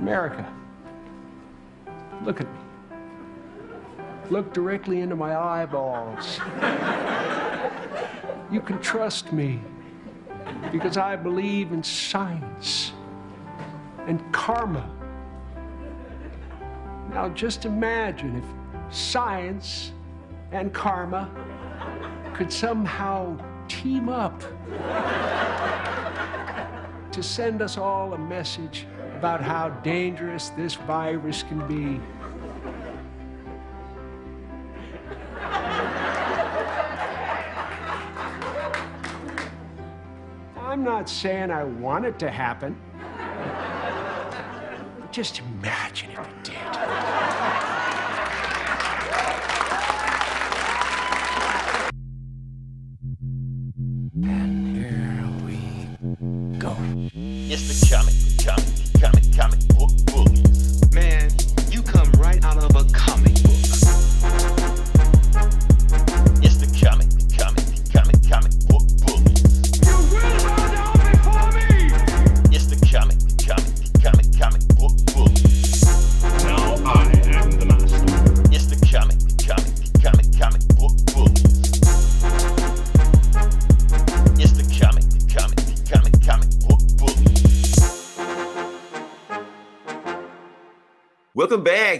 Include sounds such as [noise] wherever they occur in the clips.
America, look at me. Look directly into my eyeballs. you can trust me because I believe in science and karma. Now, just imagine if science and karma could somehow team up to send us all a message about how dangerous this virus can be. I'm not saying I want it to happen. Just imagine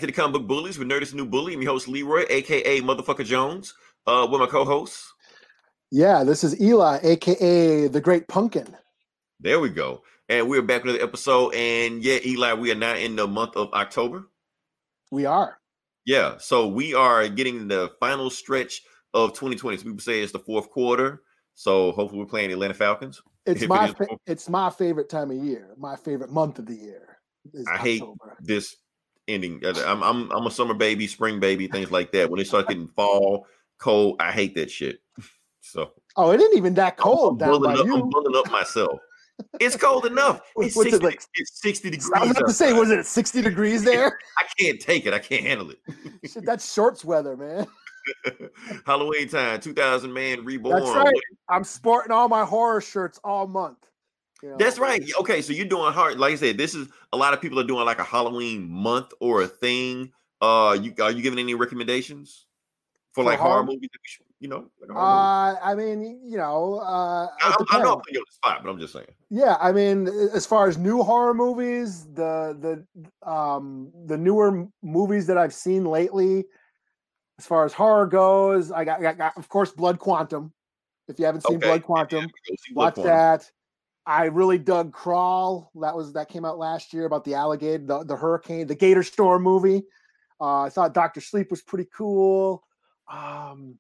back to the Comic Book Bullies with Nerdist New Bully. I'm your host Leroy, aka Motherfucker Jones, uh, with my co-hosts. Yeah, this is Eli, aka the Great Pumpkin. There we go. And we're back with another episode. And yeah, Eli, we are now in the month of October. We are. Yeah, so we are getting the final stretch of 2020. So people say it's the fourth quarter. So hopefully we're playing Atlanta Falcons. It's If it my is fa- it's my favorite time of year. My favorite month of the year. Is I hate October. this ending. Uh, I'm I'm I'm a summer baby, spring baby, things like that. When it starts getting fall, cold, I hate that shit. [laughs] So Oh, it isn't even that cold I'm bundling up, I'm you. bundling up myself. It's cold enough. [laughs] It's What's it 60, like? it's 60 degrees. I was about to say, was it 60 degrees [laughs] there? I can't take it. I can't handle it. Shit, that's shorts weather, man. Halloween time, 2000 man reborn. That's right. I'm sporting all my horror shirts all month. That's right. Okay, so you're doing hard. Like I said, this is a lot of people are doing like a Halloween month or a thing. Uh, you are you giving any recommendations for For like horror horror? movies? should- You know, like a horror movie? Uh, I mean, you know, uh, I, I'm, know I'm putting you on the spot, but I'm just saying. Yeah, I mean, as far as new horror movies, the the um the newer movies that I've seen lately, as far as horror goes, I got, got, got of course Blood Quantum. If you haven't seen Okay, Blood yeah, Quantum, Go see Blood watch Quantum. that. I really dug Crawl. That was that came out last year about the alligator, the, the hurricane, the Gator Storm movie. Uh, I thought Doctor Sleep was pretty cool. Um,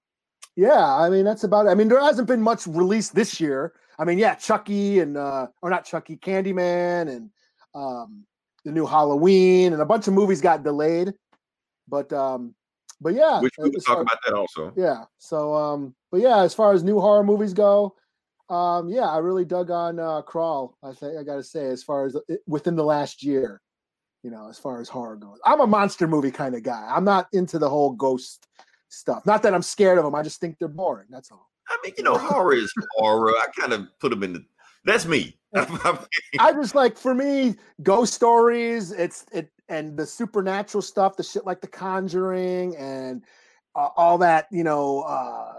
yeah, I mean that's about it. I mean there hasn't been much released this year. I mean, yeah, Chucky and uh, or not Chucky, Candyman and um, the new Halloween and a bunch of movies got delayed. But um, but yeah, Which we will talk about that also. yeah. So um, but yeah, as far as new horror movies go, um, yeah, I really dug on uh Crawl. I think I gotta say, as far as it, within the last year, you know, as far as horror goes, I'm a monster movie kind of guy. I'm not into the whole ghost stuff. Not that I'm scared of them. I just think they're boring. That's all. I mean, you know, horror is horror. I kind of put them in the. That's me. [laughs] I just like for me, ghost stories. It's it and the supernatural stuff, the shit like The Conjuring and uh, all that. You know, uh,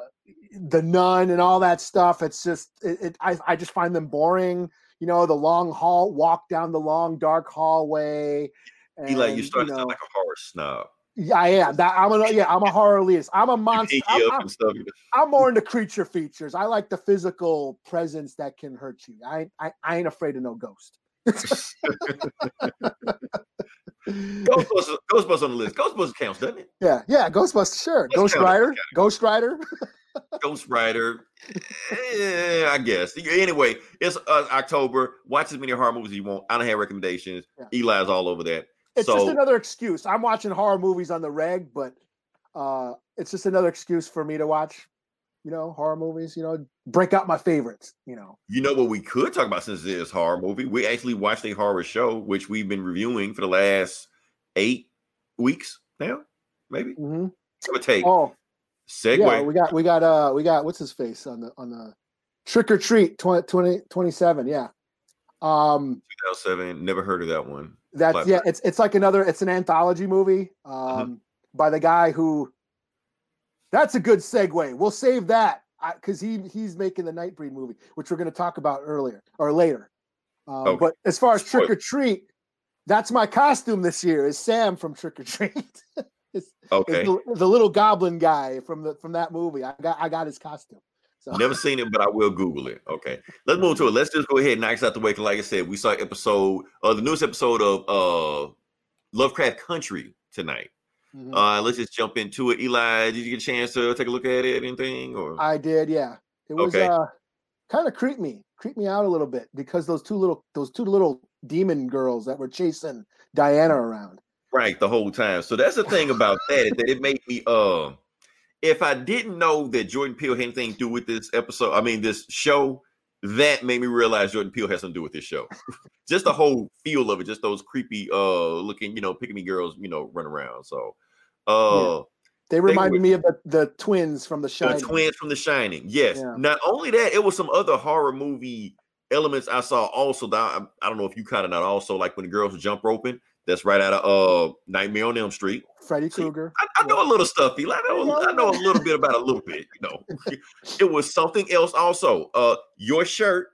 the Nun and all that stuff. It's just it, it. I I just find them boring. You know, the long hall walk down the long dark hallway. Eli, and, you started to sound like a horror snob. yeah, I am. That I'm a yeah. I'm a horror elitist. I'm a monster. I'm, I'm- I'm more into creature features. I like the physical presence that can hurt you. I I, I ain't afraid of no ghost. [laughs] Ghostbusters, Ghostbusters on the list. Ghostbusters counts, doesn't it? Yeah, yeah, Ghostbusters, sure. Let's Ghost Rider, Ghost Rider. [laughs] Ghost Rider. eh, I guess. Anyway, it's uh, October. Watch as many horror movies as you want. I don't have recommendations. Yeah. Eli's all over that. It's so just another excuse. I'm watching horror movies on the reg, but uh it's just another excuse for me to watch, you know, horror movies, you know, break out my favorites, you know. you know what we could talk about since it is a horror movie. We actually watched a horror show, which we've been reviewing for the last eight weeks now, maybe. hmm Give or take. Oh, Segue. yeah, we got we got uh we got what's his face on the on the Trick or Treat 20, 20 27, yeah. Um 2007. Never heard of that one. That's yeah. It's it's like another. It's an anthology movie um, Mm-hmm. by the guy who. That's a good segue. We'll save that because he he's making the Nightbreed movie, which we're going to talk about earlier or later. Um, Okay. But as far as Trick or Treat, that's my costume this year. Is Sam from Trick or Treat? [laughs] It's- Okay. it's the, the little goblin guy from the from that movie. I got I got his costume. So Never seen it, but I will Google it. Okay, let's move to it. Let's just go ahead and knock out the way. like I said, we saw episode, uh, the newest episode of uh, Lovecraft Country tonight. Mhm. Uh, let's just jump into it. Eli, did you get a chance to take a look at it? Anything? Or I did, yeah. It was Okay. uh kind of creeped me, creeped me out a little bit because those two little those two little demon girls that were chasing Diana around. Right the whole time. So that's the thing about that is that it made me. Uh, if I didn't know that Jordan Peele had anything to do with this episode, I mean this show, that made me realize Jordan Peele has something to do with this show. [laughs] just the whole feel of it, just those creepy, uh, looking, you know, picking me girls, you know, run around. So, uh. They reminded were- me of the, the twins from the The Shining. twins from The Shining. Yes. Yeah. Not only that, it was some other horror movie elements I saw also. That I, I don't know if you caught it not also like when the girls jump roping. That's right out of uh Nightmare on Elm Street. Freddy Krueger. I, I know a little stuff, Eli. I know, I know a little bit about a little bit. You know, [laughs] it was something else also. Uh, your shirt,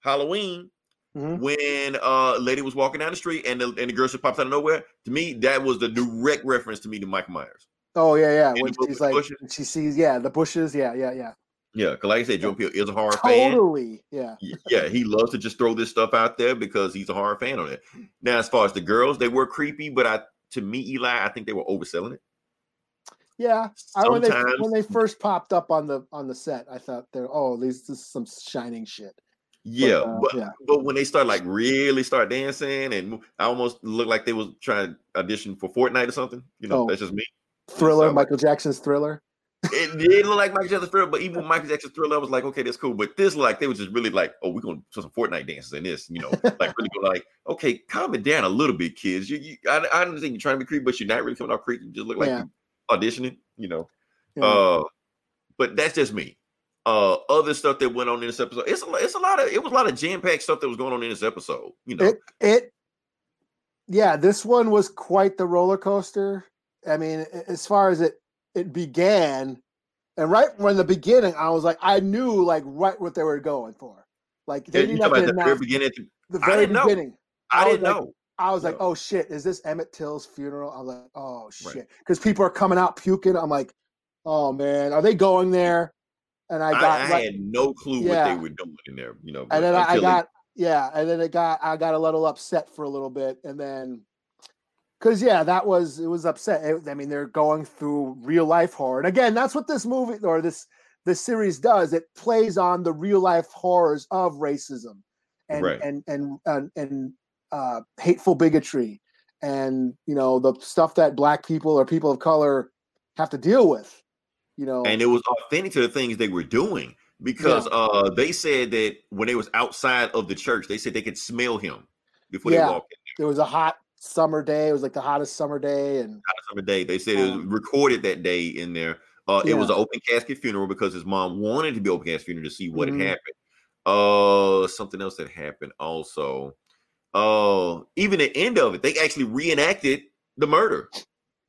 Halloween. Mhm. When uh lady was walking down the street and the and the girl just pops out of nowhere, to me that was the direct reference to me to Michael Myers. Oh yeah, yeah. When she's like bushes? she sees, yeah, the bushes, yeah, yeah, yeah. Yeah, because like I said, Joe Peele is a horror fan. Totally. Yeah. Yeah, he loves to just throw this stuff out there because he's a horror fan on it. Now, as far as the girls, they were creepy, but I, to me, Eli, I think they were overselling it. Yeah. I, when they when they first popped up on the on the set, I thought they're oh, these this is some shining shit. yeah, uh, but yeah. but when they start like really start dancing and I almost looked like they was trying to audition for Fortnite or something. You know, Oh. that's just me. Thriller, like- Michael Jackson's thriller. It did look like Michael Jackson's thriller, but even with Michael Jackson's thriller, I was like, okay, that's cool. But this like they were just really like, oh, we're gonna do some Fortnite dances in this, you know, like really go like, okay, calm it down a little bit, kids. You, you I, I think you're trying to be creepy, but you're not really coming off creepy. You just look like Yeah. auditioning, you know. Yeah. Uh, but that's just me. Uh, other stuff that went on in this episode, it's a, it's a lot of it was a lot of jam packed stuff that was going on in this episode. You know, It it yeah, this one was quite the roller coaster. I mean, as far as it it began, and right from the beginning, I was like, I knew like right what they were going for. Like they didn't talking have about to the very beginning. the- I very know. beginning. I I didn't like- know. I was like, oh shit, is this Emmett Till's funeral? I'm like, oh shit, because people are coming out puking. I'm like, oh man, are they going there? And I I, got I like- had no clue what they were doing in there. You know, and then I, I got yeah, and then it got I got a little upset for a little bit, and then because yeah, that was it was upset. It- I mean, they're going through real life horror, and again, that's what this movie or this this series does. It plays on the real life horrors of racism and Right. and and and, and uh, hateful bigotry, and you know the stuff that black people or people of color have to deal with. You know, and it was authentic to the things they were doing because uh they said that when they was outside of the church they said they could smell him before Yeah. they walked in There was a hot summer day. It was like the hottest summer day, and a summer day they said it was Um, recorded that day in there uh it was an open casket funeral because his mom wanted to be open casket funeral to see what Mhm. had happened uh something else that happened also uh even the end of it they actually reenacted the murder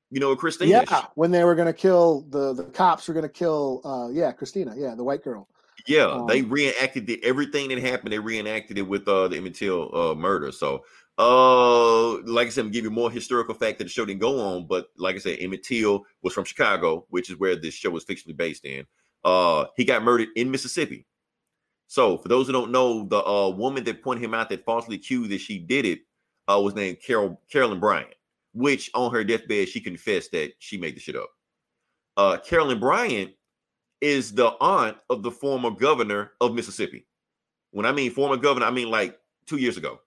you know with christina Yeah, when they were gonna kill the the cops were gonna kill uh yeah, Christina, yeah, the white girl. Yeah, they Um, reenacted the, everything that happened. They reenacted it with uh, the Emmett Till uh, murder. So, uh, like I said, I'm give you more historical fact that the show didn't go on. But like I said, Emmett Till was from Chicago, which is where this show was fictionally based in. Uh, he got murdered in Mississippi. So, for those who don't know, the uh, woman that pointed him out that falsely accused that she did it uh, was named Carol Carolyn Bryant, which on her deathbed she confessed that she made the shit up. Uh, Carolyn Bryant is the aunt of the former governor of Mississippi. When I mean former governor, I mean like two years ago.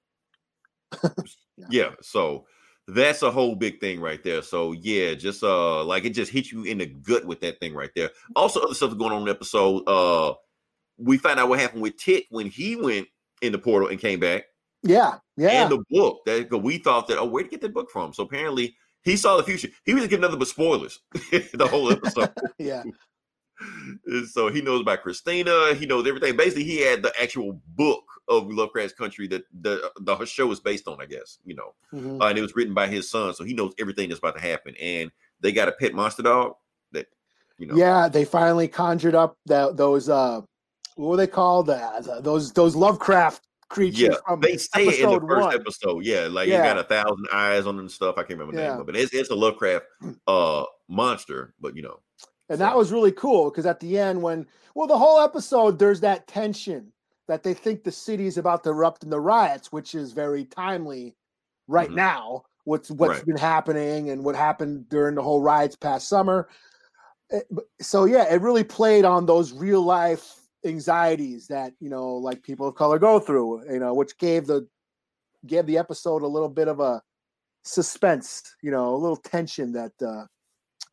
Yeah. [laughs] yeah. So that's a whole big thing right there. So yeah, just uh like it just hit you in the gut with that thing right there. Also, other stuff going on in the episode. Uh we find out what happened with Tick when he went in the portal and came back. Yeah, yeah. And the book that we thought that oh, where'd he get that book from? So apparently he saw the future. He was getting nothing but spoilers [laughs] the whole episode. [laughs] yeah. So he knows about Christina. He knows everything. Basically, he had the actual book of Lovecraft's Country that the the show is based on. I guess you know, Mhm. uh, and it was written by his son, so he knows everything that's about to happen. And they got a pet monster dog that you know. Yeah, they finally conjured up that those uh what were they called? Uh, those those Lovecraft creatures Yeah, from they say it in the first one. episode. Yeah, like Yeah. it got a thousand eyes on them and stuff. I can't remember the Yeah. name of it. It's, it's a Lovecraft uh monster, but you know, And that was really cool because at the end, when well, the whole episode, there's that tension that they think the city is about to erupt in the riots, which is very timely right Mhm. now. What's what's Right. been happening and what happened during the whole riots past summer. Eh, So yeah, it really played on those real life anxieties that you know, like people of color go through. You know, which gave the gave the episode a little bit of a suspense. You know, a little tension that. uh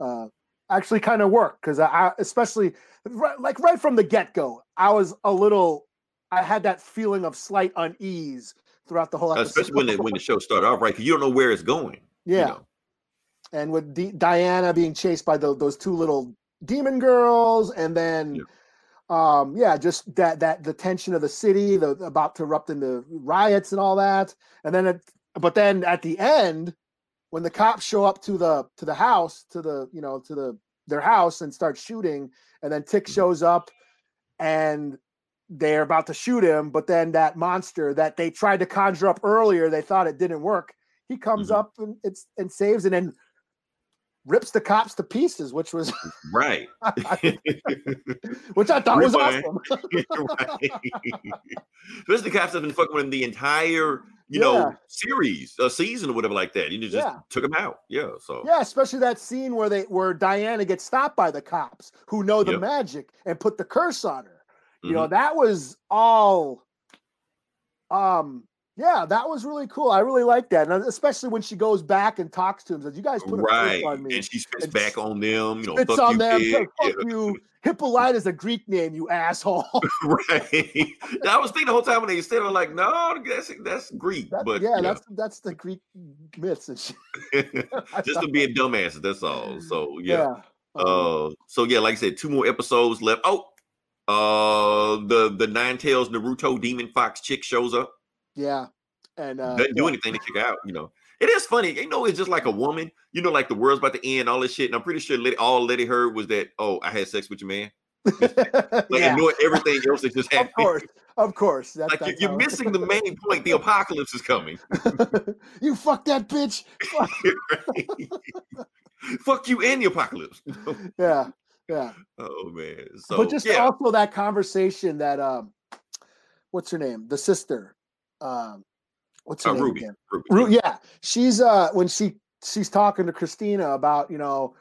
uh actually kind of worked because I, I especially right, like right from the get-go i was a little i had that feeling of slight unease throughout the whole episode especially when the, when the show started off, right? Because you don't know where it's going. you yeah know. and with D- diana being chased by tho- those two little demon girls and then Yeah. um yeah just that that the tension of the city the about to erupt into riots and all that and then it but then at the end when the cops show up to the to the house to the you know to the their house and start shooting and then tick Mhm. shows up and they're about to shoot him but then that monster that they tried to conjure up earlier they thought it didn't work he comes Mhm. up and it's and saves and then rips the cops to pieces which was Right. [laughs] which i thought was Rip-Eye. awesome [laughs] right. [laughs] Especially the cops have been fucking with him the entire, you know, series, a season or whatever like that. You just Yeah. took him out. Yeah. So Yeah, especially that scene where they where Diana gets stopped by the cops who know the Yep. magic and put the curse on her. You know, Mhm. that was all um yeah, that was really cool. I really like that. And especially when she goes back and talks to him, says, You guys put a right. on me. And she spits and back on them, you know, Spits fuck on you, them, kid. fuck you. Hippolyta is a Greek name, you asshole. [laughs] right. [laughs] I was thinking the whole time when they said I'm like, no, that's that's Greek. That- but yeah, know, that's that's the Greek myths and shit. [laughs] Just to be a dumbass, that's all. So yeah. yeah. Uh, so yeah, like I said, two more episodes left. Oh, uh, the the Nine Tails Naruto Demon Fox chick shows up. Yeah. And uh Doesn't do yeah. anything to kick out. You know, it is funny. You know, it's just like a woman. You know, like the world's about to end, all this shit. And I'm pretty sure Leti, all Leti heard was that, oh, I had sex with your man. [laughs] Like yeah, ignore everything else that just happened. of course. Of course. That, Like you- that's you're how- missing the [laughs] main point. The apocalypse is coming. [laughs] you fuck that bitch. Fuck. Fuck you and the apocalypse. Yeah, yeah. oh man. So but just yeah. also that conversation that um, what's her name? The sister. Um, what's her Uh, name Ruby. again? Ruby. Ru- yeah, she's uh when she she's talking to Christina about you know.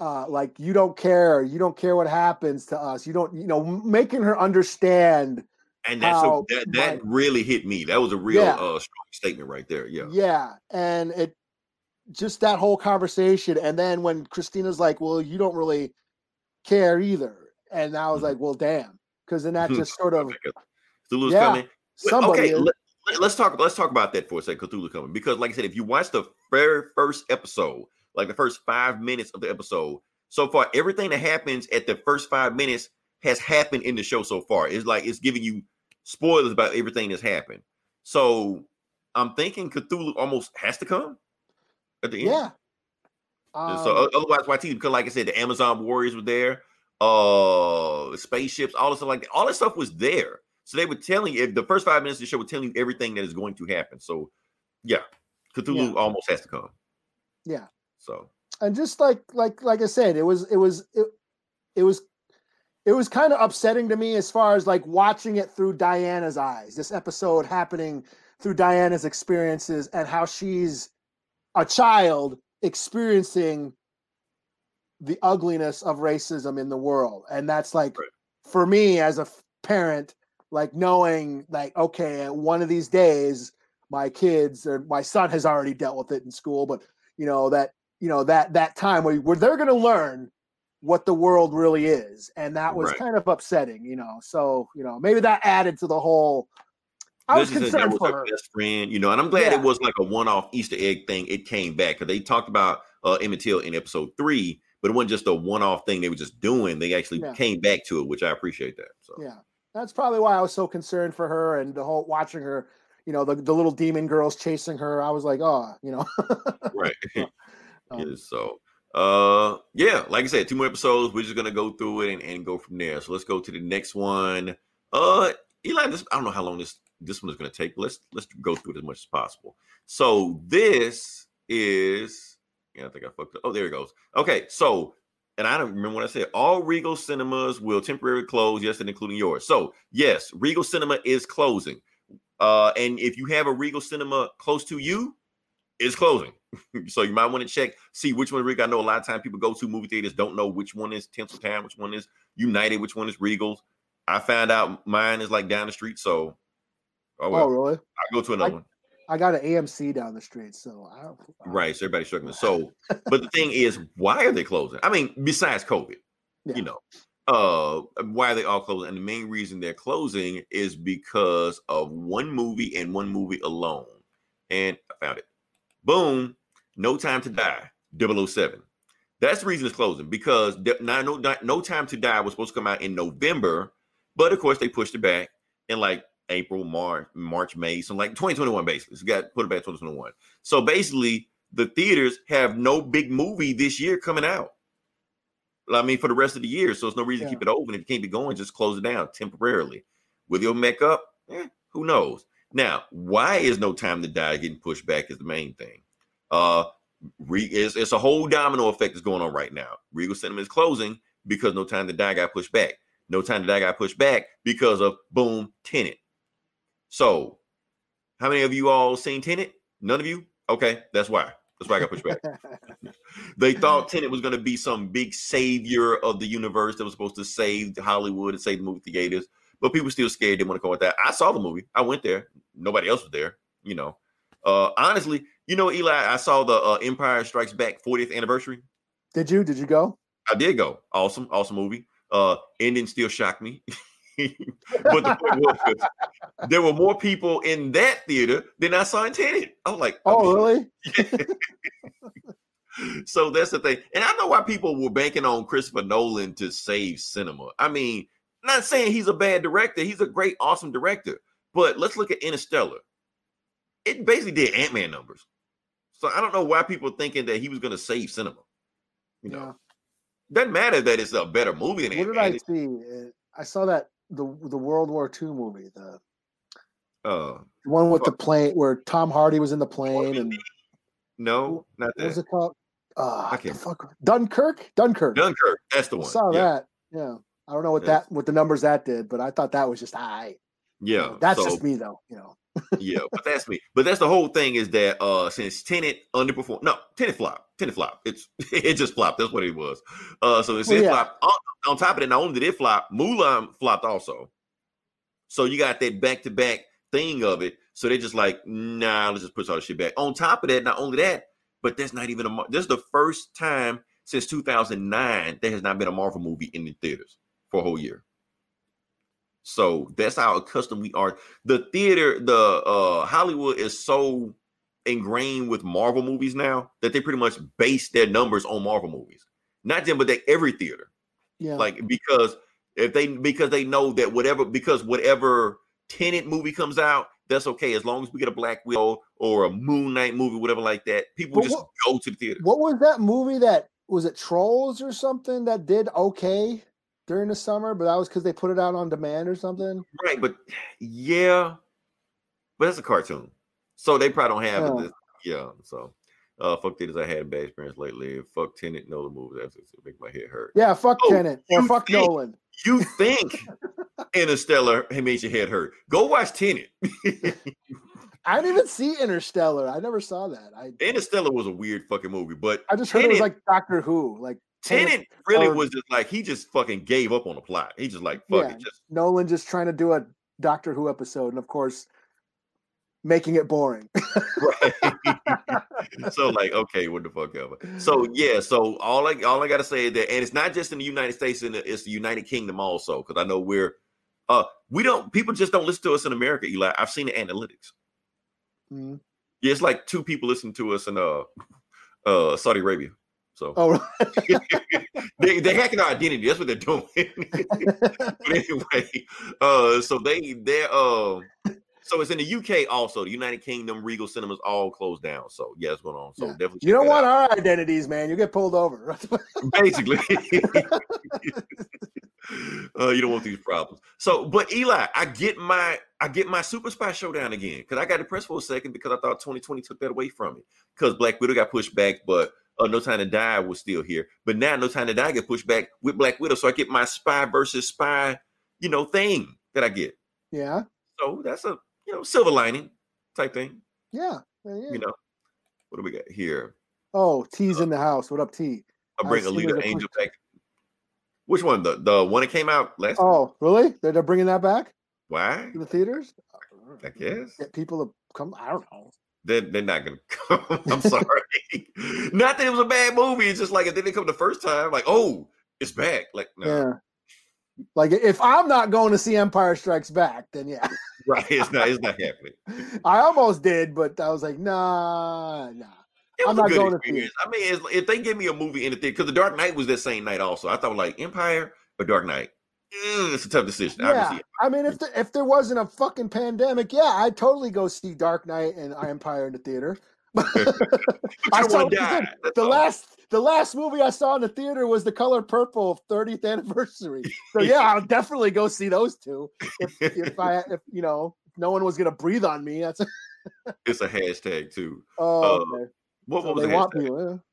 Uh, like you don't care, you don't care what happens to us. You don't, you know, making her understand. And that's how a, that that my- really hit me. That was a real Yeah. uh strong statement right there. Yeah. Yeah, and it just that whole conversation, and then when Christina's like, "Well, you don't really care either," and I was Mhm. like, "Well, damn," because then that [laughs] just sort of Cthulhu's Yeah, coming. Well, okay, let, us talk. Let's talk about that for a second. Cthulhu coming because, like I said, if you watch the very first episode, like the first five minutes of the episode, so far everything that happens at the first five minutes has happened in the show so far. It's like it's giving you spoilers about everything that's happened. So I'm thinking Cthulhu almost has to come at the end. yeah. And so Um, otherwise, why TV? Because like I said, the Amazon warriors were there, uh, spaceships, all this stuff like that. All that stuff was there. So they were telling you if the first five minutes of the show were telling you everything that is going to happen. So yeah, Cthulhu Yeah. almost has to come. Yeah. So and just like like like I said, it was it was it, it was it was kind of upsetting to me as far as like watching it through Diana's eyes. This episode happening through Diana's experiences and how she's a child experiencing the ugliness of racism in the world. And that's like Right. for me as a parent like knowing like okay, one of these days my kids or my son has already dealt with it in school, but you know that you know that that time where, where they're going to learn what the world really is and that was Right. kind of upsetting you know so you know maybe that added to the whole i was This is- that concerned was for her best friend, you know, and I'm glad Yeah. it was like a one-off Easter egg thing. It came back because they talked about uh Emmett Till in episode three but it wasn't just a one-off thing they were just doing. They actually Yeah. came back to it, which I appreciate that. So Yeah, that's probably why I was so concerned for her and the whole watching her. You know, the, the little demon girls chasing her. I was like, oh, you know. right. [laughs] [laughs] Um, so uh yeah, like I said, two more episodes. We're just gonna go through it and, and go from there. So let's go to the next one. Uh Eli, this I don't know how long this this one is gonna take. Let's let's go through it as much as possible. So this is yeah, I think I fucked up. Oh, there it goes. Okay, so and I don't remember what I said. All Regal cinemas will temporarily close, yes, and including yours. So yes, Regal Cinema is closing. Uh, and if you have a Regal Cinema close to you, it's closing. [laughs] so you might want to check, see which one Regal. I know a lot of times people go to movie theaters, don't know which one is Tinseltown, which one is United, which one is Regals. I found out mine is like down the street, so oh well, oh, really? I'll go to another I- one. I got an AMC down the street, so I don't. I- Right, so everybody's struggling. So, but the thing is, why are they closing? I mean, besides COVID, Yeah. you know, uh, why are they all closing? And the main reason they're closing is because of one movie and one movie alone. And I found it. Boom, No Time to Die, 007. That's the reason it's closing because no, no Time to Die was supposed to come out in November, but of course they pushed it back And like April, March, March, May, so like 2021 basically. It's got put it back 2021. So basically, the theaters have no big movie this year coming out. I mean, for the rest of the year, so it's no reason to keep it open. If you can't be going, just close it down temporarily. Will you make up? Eh, who knows? Now, why is No Time to Die getting pushed back is the main thing. Uh, re- it's, it's a whole domino effect that's going on right now. Regal Cinema is closing because No Time to Die got pushed back. No Time to Die got pushed back because of boom, Tenet. So, how many of you all seen Tenet? None of you? Okay, that's why. That's why I got pushed back. [laughs] they thought Tenet was going to be some big savior of the universe that was supposed to save Hollywood and save the movie theaters, but people still scared. They want to go with that. I saw the movie. I went there. Nobody else was there. You know, uh, honestly, you know, Eli, I saw the uh, Empire Strikes Back 40th anniversary. Did you? Did you go? I did go. Awesome, awesome movie. Uh, ending still shocked me. [laughs] [laughs] but the point was, there were more people in that theater than I saw in Tenet. I was like, Oh, really? [laughs] so that's the thing. And I know why people were banking on Christopher Nolan to save cinema. I mean, not saying he's a bad director, he's a great, awesome director. But let's look at Interstellar. It basically did Ant Man numbers. So I don't know why people thinking that he was going to save cinema. You know, doesn't matter that it's a better movie than What Ant did I see? Uh, I saw that the the World War II movie, the Uh, one with the plane where Tom Hardy was in the plane and no, not what was it called? Uh, I can't. fuck, Dunkirk. Dunkirk. Dunkirk. That's the one. I saw yeah. that. Yeah, I don't know what Yes. that what the numbers that did, but I thought that was just I. Yeah. That's so- just me though. You know. Yeah, but that's me. But that's the whole thing is that uh since Tenet underperformed, no, Tenet flop, Tenet flop. It's [laughs] it just flopped. That's what it was. Uh, so it's Well, yeah. flopped. On, on top of that, not only did it flop, Mulan flopped also. So you got that back to back thing of it. So they're just like, nah, let's just push all the shit back. On top of that, not only that, but that's not even a. This is the first time since 2009 there has not been a Marvel movie in the theaters for a whole year. So that's how accustomed we are. The theater, the uh Hollywood is so ingrained with Marvel movies now that they pretty much base their numbers on Marvel movies. Not them, but they every theater. Yeah. Like because if they because they know that whatever because whatever Tenant movie comes out, that's okay as long as we get a Black Widow or a Moon Knight movie, whatever like that. People just what- go to the theater. What was that movie that was it Trolls or something that did okay during the summer, but that was because they put it out on demand or something. Right, but yeah, but that's a cartoon, so they probably don't have Yeah. it. this- Yeah, so uh, fuck theaters. I had a bad experience lately. Fuck Tenet, no the movie. That's make my head hurt. Yeah, fuck Oh, Tenet or you fuck think- Nolan. You think [laughs] Interstellar it made your head hurt? Go watch Tenet. I didn't even see Interstellar. I never saw that. I Interstellar was a weird fucking movie, but I just heard it was like Doctor Who. Like Tenet really or- was just like he just fucking gave up on the plot. He just like fuck Yeah. it, just Nolan just trying to do a Doctor Who episode, and of course, making it boring. [laughs] [laughs] so like okay, what the fuck ever. So yeah, so all I all I gotta say is that, and it's not just in the United States, and it's the United Kingdom also, because I know we're uh we don't people just don't listen to us in America, Eli. I've seen the analytics. Mhm. Yeah, it's like two people listen to us in uh [laughs] uh Saudi Arabia. So Oh, [laughs] they they hacking our identity. That's what they're doing. [laughs] but anyway, uh, so they they're uh, so it's in the UK also. The United Kingdom, Regal Cinemas all closed down. So yeah, it's going on. So Yeah. definitely you don't want out. our identities, man. You get pulled over. [laughs] basically. uh, you don't want these problems. So, but Eli, I get my I get my Super Spy Showdown again because I got depressed for a second because I thought 2020 took that away from me because Black Widow got pushed back, but uh, No Time to Die was still here. But now No Time to Die get pushed back with Black Widow, so I get my spy versus spy, you know, thing that I get. yeah, So that's a you know silver lining type thing. yeah, yeah. You know, what do we got here? Oh, T's in the house. What up, T? I'll bring I see Alita Angel push- back. Which one? The the one that came out last? Oh, really? They're, they're bringing that back Why? In the theaters? I guess Get people to come. I don't know. They're, they're not gonna [laughs] come. I'm sorry. not that it was a bad movie. It's just like if they didn't come the first time, like oh, it's back. Like no, Yeah. Like if I'm not going to see Empire Strikes Back, then yeah. [laughs] right? It's not. It's not happening. [laughs] I almost did, but I was like, nah, nah. It I'm a not good going to experience. I mean, if they give me a movie in the theater, because The Dark Knight was that same night also. I thought like Empire or Dark Knight. Mm, it's a tough decision. I Yeah. I mean, if the, if there wasn't a fucking pandemic, yeah, I'd totally go see Dark Knight and I Empire in the theater. [laughs] [laughs] I saw the all. last the last movie I saw in the theater was The Color Purple 30th anniversary. So yeah, I'll definitely go see those two. If if I [laughs] if you know if no one was gonna breathe on me, that's It's a hashtag too. oh Uh, okay. What, So what was they the want.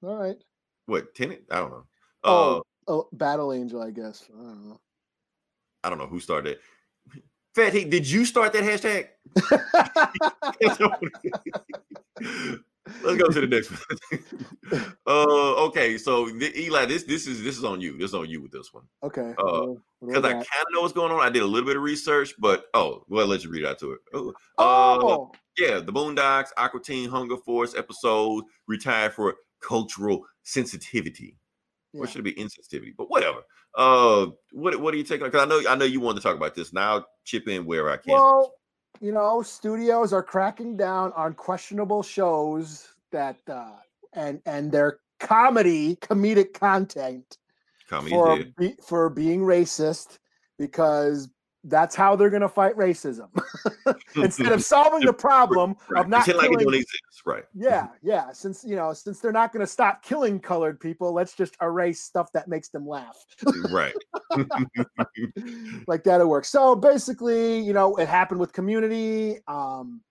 Yeah, all right. What Tenet? I don't know. Oh. Uh, Oh, Battle Angel, I guess. I don't know. I don't know who started. it. Fat Heat, did you start that hashtag? [laughs] Let's go to the next one. [laughs] uh, okay, so the, Eli, this this is this is on you. This is on you with this one okay. Uh, what do- what do because I kind of know what's going on. I did a little bit of research, but oh, well, let you read out to it. Oh, uh, oh, yeah, the Boondocks, Aqua Teen Hunger Force episode retired for cultural sensitivity. Or should it be insensitivity? But whatever. Uh, what what are you taking? Because I know I know you wanted to talk about this. Now chip in where I can. Well, you know, studios are cracking down on questionable shows that uh and and their comedy comedic content Comedy for be, for being racist because that's how they're going to fight racism. [laughs] Instead of solving the problem [laughs] Right. of not Pretend like it killing don't exist. Right. yeah, yeah. Since you know, since they're not going to stop killing colored people, let's just erase stuff that makes them laugh. [laughs] right. like that'll work. So basically, you know, it happened with Community, um,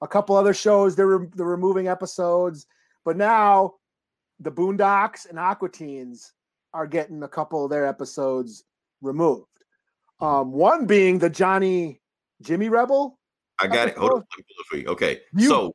a couple other shows. They're re- they're removing episodes, but now the Boondocks and Aqua Teens are getting a couple of their episodes removed. Um, one being the Johnny Jimmy Rebel. I got it. Hold on. Let me pull it for you. Okay. You- so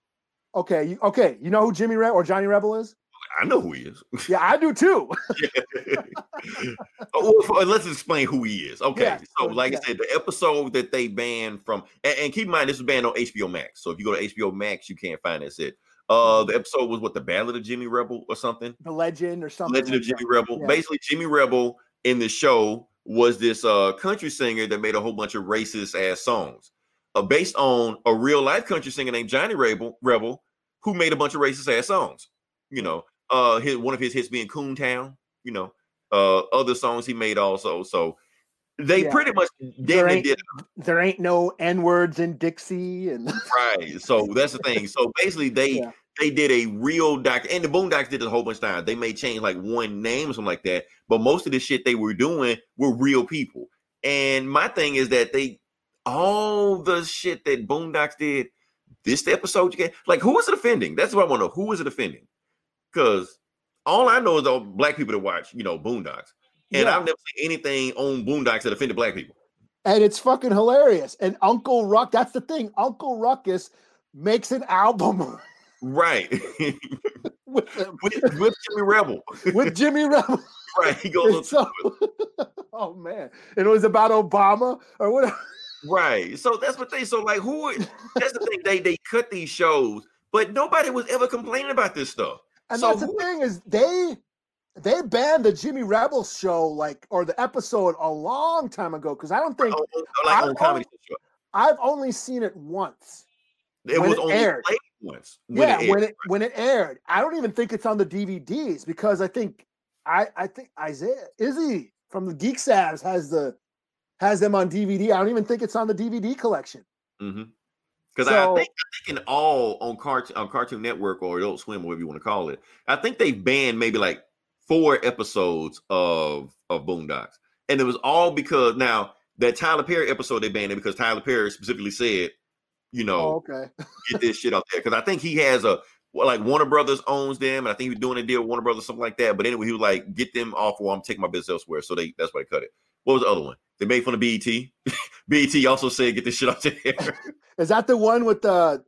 Okay, you, okay, you know who Jimmy Rebel or Johnny Rebel is? I know who he is. Yeah, I do too. [laughs] [laughs] oh, well, let's explain who he is. Okay. Yeah, so, like yeah. I said, the episode that they banned from, and, and keep in mind, this is banned on HBO Max. So if you go to HBO Max, you can't find this. It. Uh, the episode was what the Ballad of Jimmy Rebel or something. the Legend or something. Legend of like that. Jimmy Rebel. Yeah. Basically, Jimmy Rebel in the show was this uh country singer that made a whole bunch of racist ass songs, uh, based on a real life country singer named Johnny Rebel, Rebel, who made a bunch of racist ass songs. You know, uh, his one of his hits being Coontown. You know, uh, other songs he made also. So they Yeah. pretty much There ain't- did [laughs] There ain't no N words in Dixie, and right. So that's the thing. So basically, they [laughs] Yeah. They did a real doc, and the Boondocks did it a whole bunch of times. They may change like one name or something like that, but most of the shit they were doing were real people. And my thing is that they all the shit that Boondocks did, this episode you get, like who is it offending? That's what I want to know. Who is it offending? Because all I know is all black people that watch, you know, Boondocks. And Yeah. I've never seen anything on Boondocks that offended black people. and it's fucking hilarious. And Uncle Ruck, that's the thing. Uncle Ruckus makes an album [laughs] Right. [laughs] with with, with Jimmy Rebel. [laughs] with Jimmy Rebel. right. He goes [laughs] so, oh man, and it was about Obama or whatever. Right. So that's what they so like who that's the thing. They they cut these shows, but nobody was ever complaining about this stuff. And So that's the thing is they they banned the Jimmy Rebel show like or the episode a long time ago because I don't think oh, on- like I- on comedy show. I've only seen it once. It was it only aired. played, once. yeah, it when it when it aired. I don't even think it's on the DVDs because I think I I think Isaiah Izzy from the Geek Savs has the has them on DVD. I don't even think it's on the DVD collection. Mm-hmm. Because So- I think I think in all on Cart on Cartoon Network or Adult Swim, whatever you want to call it, I think they banned maybe like four episodes of of Boondocks, and it was all because now that Tyler Perry episode they banned it because Tyler Perry specifically said, you know, Oh, okay. [laughs] get this shit out there because I think he has a well, like Warner Brothers owns them, and I think he was doing a deal with Warner Brothers something like that. But anyway, he was like, get them off, or I'm taking my business elsewhere. So they that's why they cut it. What was the other one? They made fun of BET. [laughs] BET also said, get this shit out there. [laughs] Is that the one with uh,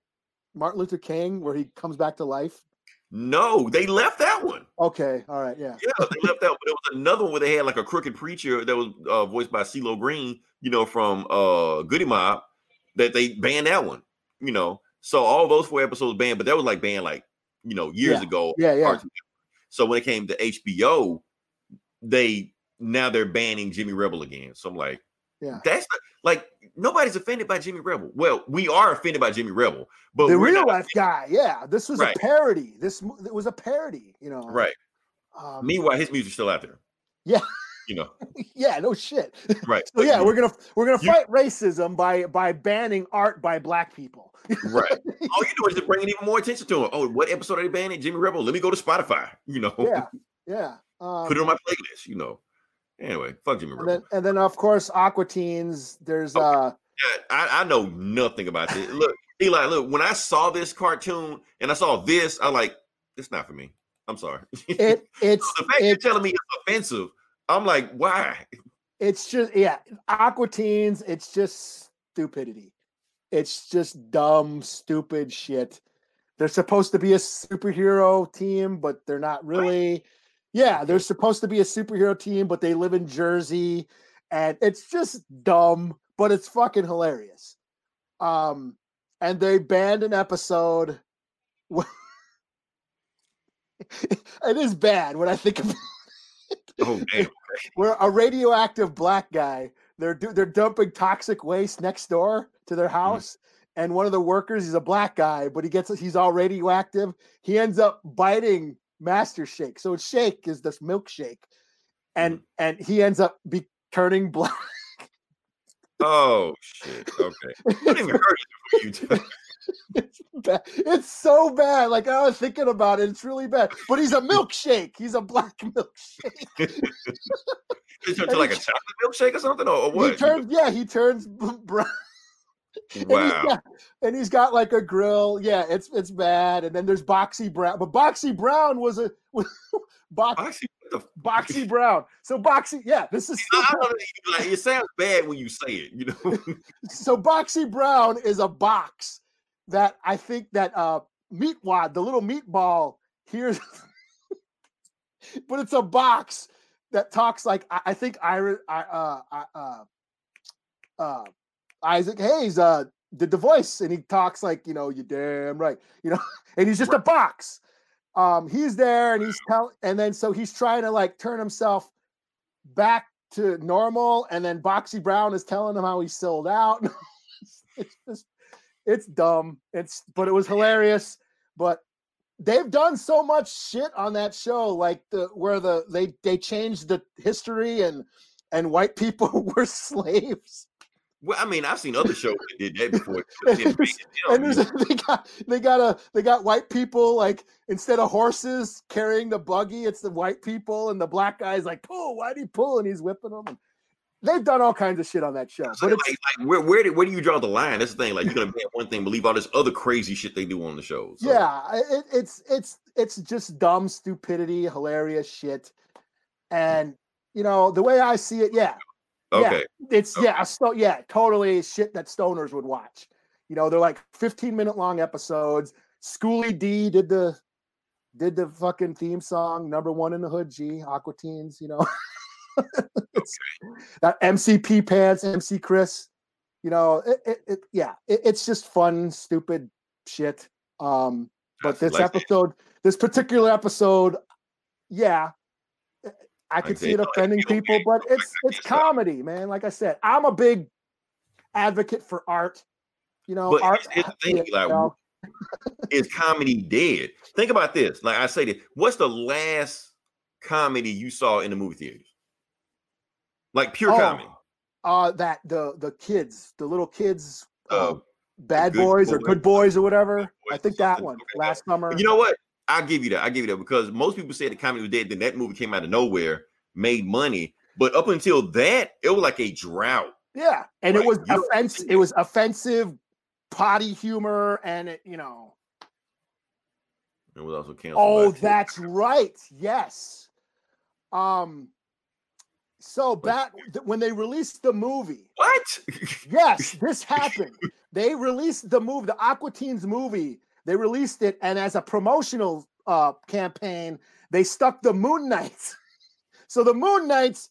Martin Luther King where he comes back to life? No, they left that one. Okay, all right, yeah. Yeah, they left that. But there was another one where they had like a crooked preacher that was uh, voiced by CeeLo Green, you know, from uh Goodie Mob, that they banned that one. You know, so all those four episodes banned, but that was like banned like you know years Yeah. ago. Yeah, yeah. So when it came to HBO, they now they're banning Jimmy Rebel again. So I'm like, Yeah. that's not, like nobody's offended by Jimmy Rebel. Well, we are offended by Jimmy Rebel, but the real life guy, yeah. This was Right. a parody. This it was a parody, you know. right. Um, Meanwhile, his music's still out there. Yeah. You know, [laughs] yeah, no shit. [laughs] right. So yeah, we're gonna we're gonna You- fight racism by by banning art by black people. [laughs] Right. All you do is just bringing even more attention to him. Oh, what episode are they banning? Jimmy Rebel. Let me go to Spotify. You know, yeah, yeah. Um, put it on my playlist. You know. Anyway, fuck Jimmy and Rebel. then and then of course Aqua Teens. There's Okay. uh Yeah, I, I know nothing about this. Look, Eli, look, when I saw this cartoon and I saw this, I like, it's not for me. I'm sorry. it it's the fact you're telling me it's offensive, I'm like, why? it's just yeah Aqua Teens. It's just stupidity. It's just dumb, stupid shit. They're supposed to be a superhero team, but they're not really. Yeah, they're supposed to be a superhero team, but they live in Jersey, and it's just dumb, but it's fucking hilarious. Um, and they banned an episode. [laughs] it is bad when I think of Oh damn. [laughs] where a radioactive black guy they're they're dumping toxic waste next door to their hmm. house and one of the workers he's a black guy but he gets he's all radioactive he ends up biting master shake so shake is this milkshake and hmm. and he ends up be turning black Oh shit. Okay. I didn't even [laughs] heard you. It's, bad. it's so bad like i was thinking about it it's really bad but he's a [laughs] milkshake he's a black [laughs] milkshake It turned to like a chocolate milkshake or something, or, or what? he turns yeah he turns brown [laughs] And he's wow. got- and he's got like a grill. Yeah, it's it's bad. And then there's Boxy Brown, but Boxy Brown was a was, Box, Boxy, the Boxy Brown. So Boxy, yeah, this is I don't know, like, it sounds bad when you say it, you know. so Boxy Brown is a box that I think that uh Meatwad, the little meatball, here's, [laughs] but it's a box that talks like I, I think Ira, I, uh, uh, uh, uh, Isaac Hayes uh did the voice, and he talks like you know you damn right, you know, [laughs] and he's just a box. Um, he's there, and he's telling, and then so he's trying to like turn himself back to normal, and then Boxy Brown is telling him how he sold out. [laughs] it's just it's dumb. It's but it was hilarious. But they've done so much shit on that show, like the where the they they changed the history and and white people [laughs] were slaves. well, I mean, I've seen other shows that did that before. It didn't make it down, and there's, [laughs] they got they got a they got white people like instead of horses carrying the buggy, it's the white people, and the black guy's like pull, why'd he pull? And he's whipping them. They've done all kinds of shit on that show. So, But it's like, like, where where do, where do you draw the line? That's the thing. Like you're gonna ban one thing, believe all this other crazy shit they do on the shows. So, yeah, it, it's it's it's just dumb stupidity, hilarious shit. And you know, the way I see it, yeah, Okay. it's yeah, so yeah, totally shit that stoners would watch. You know, they're like 15 minute long episodes. Schoolly D did the did the fucking theme song, number one in the hood, G, Aqua Teens, you know. [laughs] It's- [laughs] That MC Pee Pants, MC Chris, you know, it, it, it yeah, it, it's just fun, stupid shit. Um, but That's this like- episode, this particular episode, yeah, I could see it offending people, but it's it's comedy, man. Like I said, I'm a big advocate for art. You know, But art. here's- here's the thing, you Eli, know, [laughs] is comedy dead. Think about this. Like I say this, what's the last comedy you saw in the movie theaters? Like pure Oh, comedy. Uh, that the the kids, the little kids, uh, Uh, bad boys or good boys or whatever. Boys I think that one Okay, last summer. You know what? I'll give you that. I'll give you that because most people say the comedy was dead. Then that movie came out of nowhere, made money. But up until that, it was like a drought. Yeah, and it was offensive. It was offensive, potty humor, and it, you know. It was also canceled. Oh, that's right. Yes. Um. So back when they released the movie, what? yes, this [laughs] happened. They released the movie, the Aqua Teens movie. They released it, and as a promotional uh, campaign, they stuck the Mooninites. so the Mooninites,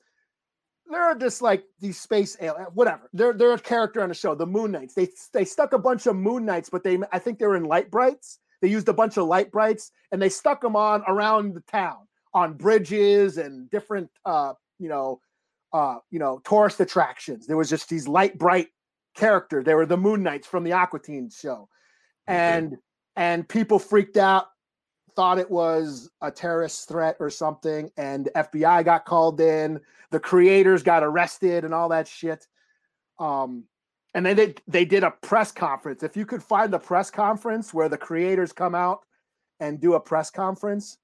they're just like these space alien, whatever. They're they're a character on the show. The Mooninites. They they stuck a bunch of Mooninites, but they I think they were in Lite-Brites. They used a bunch of Lite-Brites, and they stuck them on around the town on bridges and different uh, you know uh, you know tourist attractions. There was just these Lite-Brite character. They were the Mooninites from the Aqua Teen show, Okay. and and people freaked out, thought it was a terrorist threat or something, and FBI got called in. The creators got arrested and all that shit. Um, and then they they did a press conference. If you could find the press conference where the creators come out and do a press conference,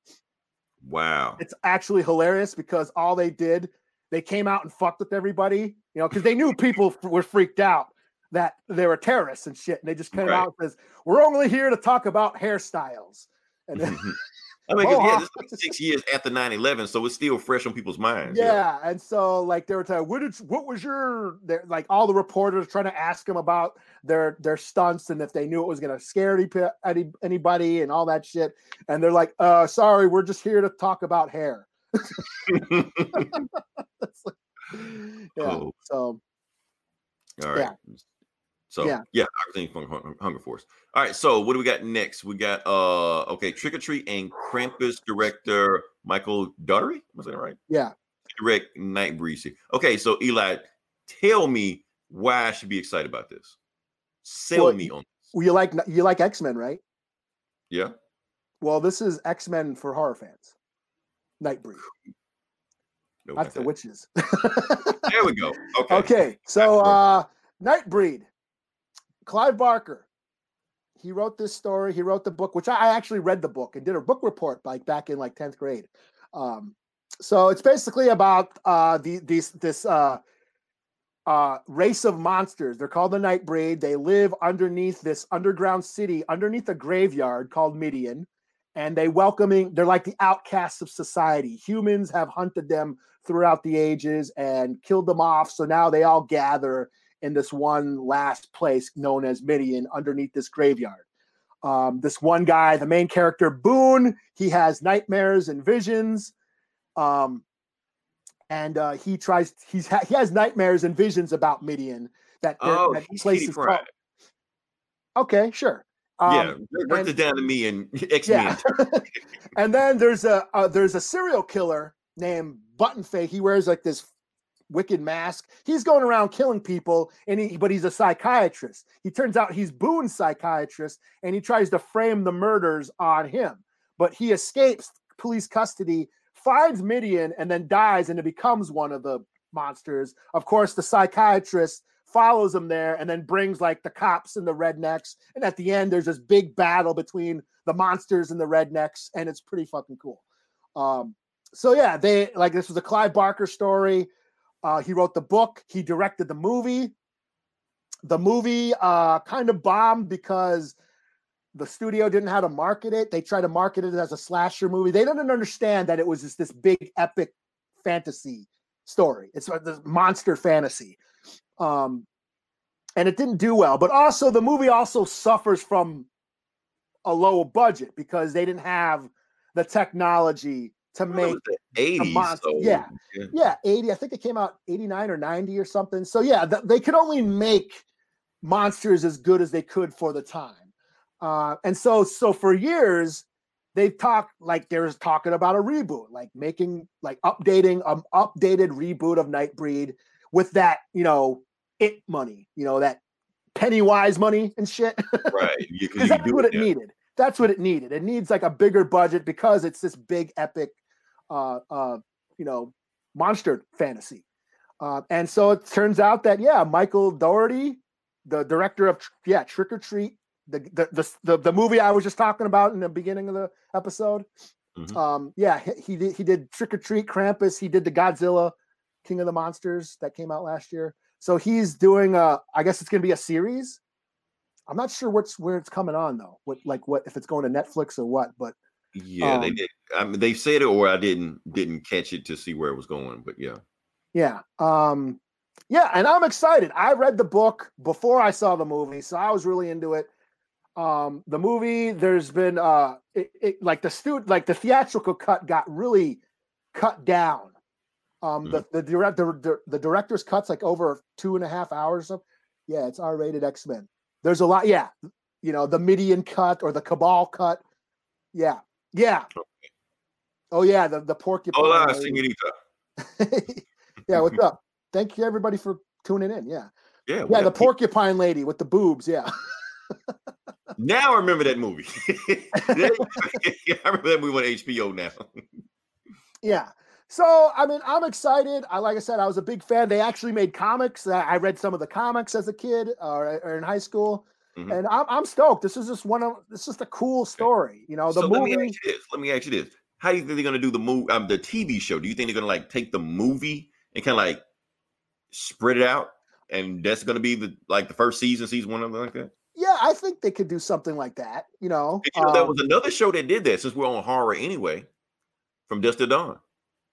Wow. it's actually hilarious because all they did, they came out and fucked with everybody, you know, because they knew people were freaked out that they were terrorists and shit. And they just came Right. out and says, "We're only here to talk about hairstyles." And then, mm-hmm. I mean, yeah, this is like six years after 9-11, so it's still fresh on people's minds. yeah, and so like they were telling, "What did what was your?" Like all the reporters trying to ask them about their their stunts and if they knew it was going to scare any, any anybody and all that shit. And they're like, "Uh, sorry, we're just here to talk about hair." [laughs] [laughs] Like- yeah. Cool. So All right. So Yeah. yeah, I think from Hun- Hunger Force. All right. So what do we got next? We got uh okay, Trick or Treat and Krampus director Michael Dougherty. Was that right? yeah. Direct Night Breezy. Okay, so Eli, tell me why I should be excited about this. Sell Well, me on Well, you like you like X Men, right? yeah. Well, this is X Men for horror fans. Nightbreed. No, That's the witches. [laughs] There we go. Okay. okay, so uh Nightbreed. Clive Barker. He wrote this story. He wrote the book, which I actually read the book and did a book report like back in like 10th grade. Um, so it's basically about uh the these this uh uh race of monsters. They're called the Nightbreed. They live underneath this underground city, underneath a graveyard called Midian. And they welcoming, they're like the outcasts of society. Humans have hunted them throughout the ages and killed them off. So now they all gather in this one last place known as Midian underneath this graveyard. Um, this one guy, the main character, Boone, he has nightmares and visions. Um, and uh, he tries, he's ha- he has nightmares and visions about Midian. That, Oh, that place is called- Okay, sure. yeah, Um, break and- this down to me and X yeah. [laughs] and then there's a uh, there's a serial killer named Buttonface. He wears like this wicked mask. He's going around killing people, and he but he's a psychiatrist. He turns out he's Boone's psychiatrist, and he tries to frame the murders on him. But he escapes police custody, finds Midian, and then dies, and it becomes one of the monsters. Of course, the psychiatrist follows him there and then brings like the cops and the rednecks. And at the end, there's this big battle between the monsters and the rednecks, and it's pretty fucking cool. Um, so yeah, they like this was a Clive Barker story. Uh, he wrote the book, he directed the movie. The movie uh, kind of bombed because the studio didn't know how to market it. They tried to market it as a slasher movie. They didn't understand that it was just this big epic fantasy story. It's like this monster fantasy. Um, and it didn't do well. But also, the movie also suffers from a low budget because they didn't have the technology to it make the 80s. so, yeah. yeah 80 i think it came out 89 or 90 or something so yeah th- they could only make monsters as good as they could for the time uh, and so so for years they've talked like there's talking about a reboot like making like updating um updated reboot of nightbreed with that you know it money you know that Pennywise money and shit. [laughs] right. Because you that's do what it yeah. needed. That's what it needed. It needs like a bigger budget because it's this big epic, uh, uh, you know, monster fantasy. Uh, and so it turns out that yeah, Michael Dougherty, the director of yeah Trick or Treat, the the the the, the movie I was just talking about in the beginning of the episode. Mhm. Um, yeah, he, he did he did Trick or Treat, Krampus. He did the Godzilla, King of the Monsters that came out last year. So he's doing a. I guess it's going to be a series. I'm not sure what's where it's coming on though. What like what if it's going to Netflix or what? But Yeah, they Um, did. I mean, they said it, or I didn't didn't catch it to see where it was going. But yeah, yeah, um, yeah, and I'm excited. I read the book before I saw the movie, so I was really into it. Um, the movie, there's been uh, it, it, like the stu like the theatrical cut got really cut down. Um, the the direct the, the, director's cuts like over two and a half hours. Something. Yeah, it's R-rated X-Men. There's a lot. Yeah, you know the Midian cut or the Cabal cut. Yeah, yeah. Oh yeah, the the porcupine. hola, señorita. [laughs] yeah, what's up? Thank you everybody for tuning in. Yeah. Yeah, Yeah, the people- porcupine lady with the boobs. Yeah. Now I remember that movie. [laughs] [laughs] I remember that movie on HBO now. Yeah. So, I mean, I'm excited. I like I said, I was a big fan. They actually made comics. I I read some of the comics as a kid or, or in high school, Mhm. and I'm, I'm stoked. This is just one of this is just a cool story. You know, the so let me movie. ask you this. Let me ask you this. How do you think they're gonna do the movie um the TV show? Do you think they're gonna like take the movie and kind of like spread it out? And that's gonna be the like the first season, season one, something like that. Yeah, I think they could do something like that. You know, you know, there Um, was another show that did that since we're on horror anyway, from Dust to Dawn.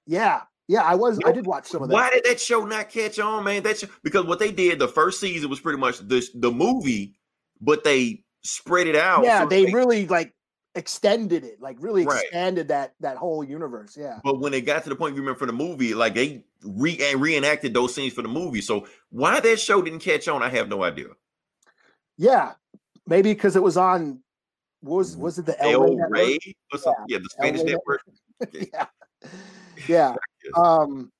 yeah, yeah. I was. I did watch some of that. Why did that show not catch on, man? That show, because what they did the first season was pretty much the the movie, but they spread it out. yeah, so they really like extended it, like really Right. expanded that that whole universe. Yeah. But when it got to the point you remember from the movie, like they re reenacted those scenes for the movie. So why that show didn't catch on, I have no idea. Yeah, maybe because it was on. what Was was it the El Rey or something? Yeah, the Spanish network. [laughs] yeah, [laughs] yeah. Um,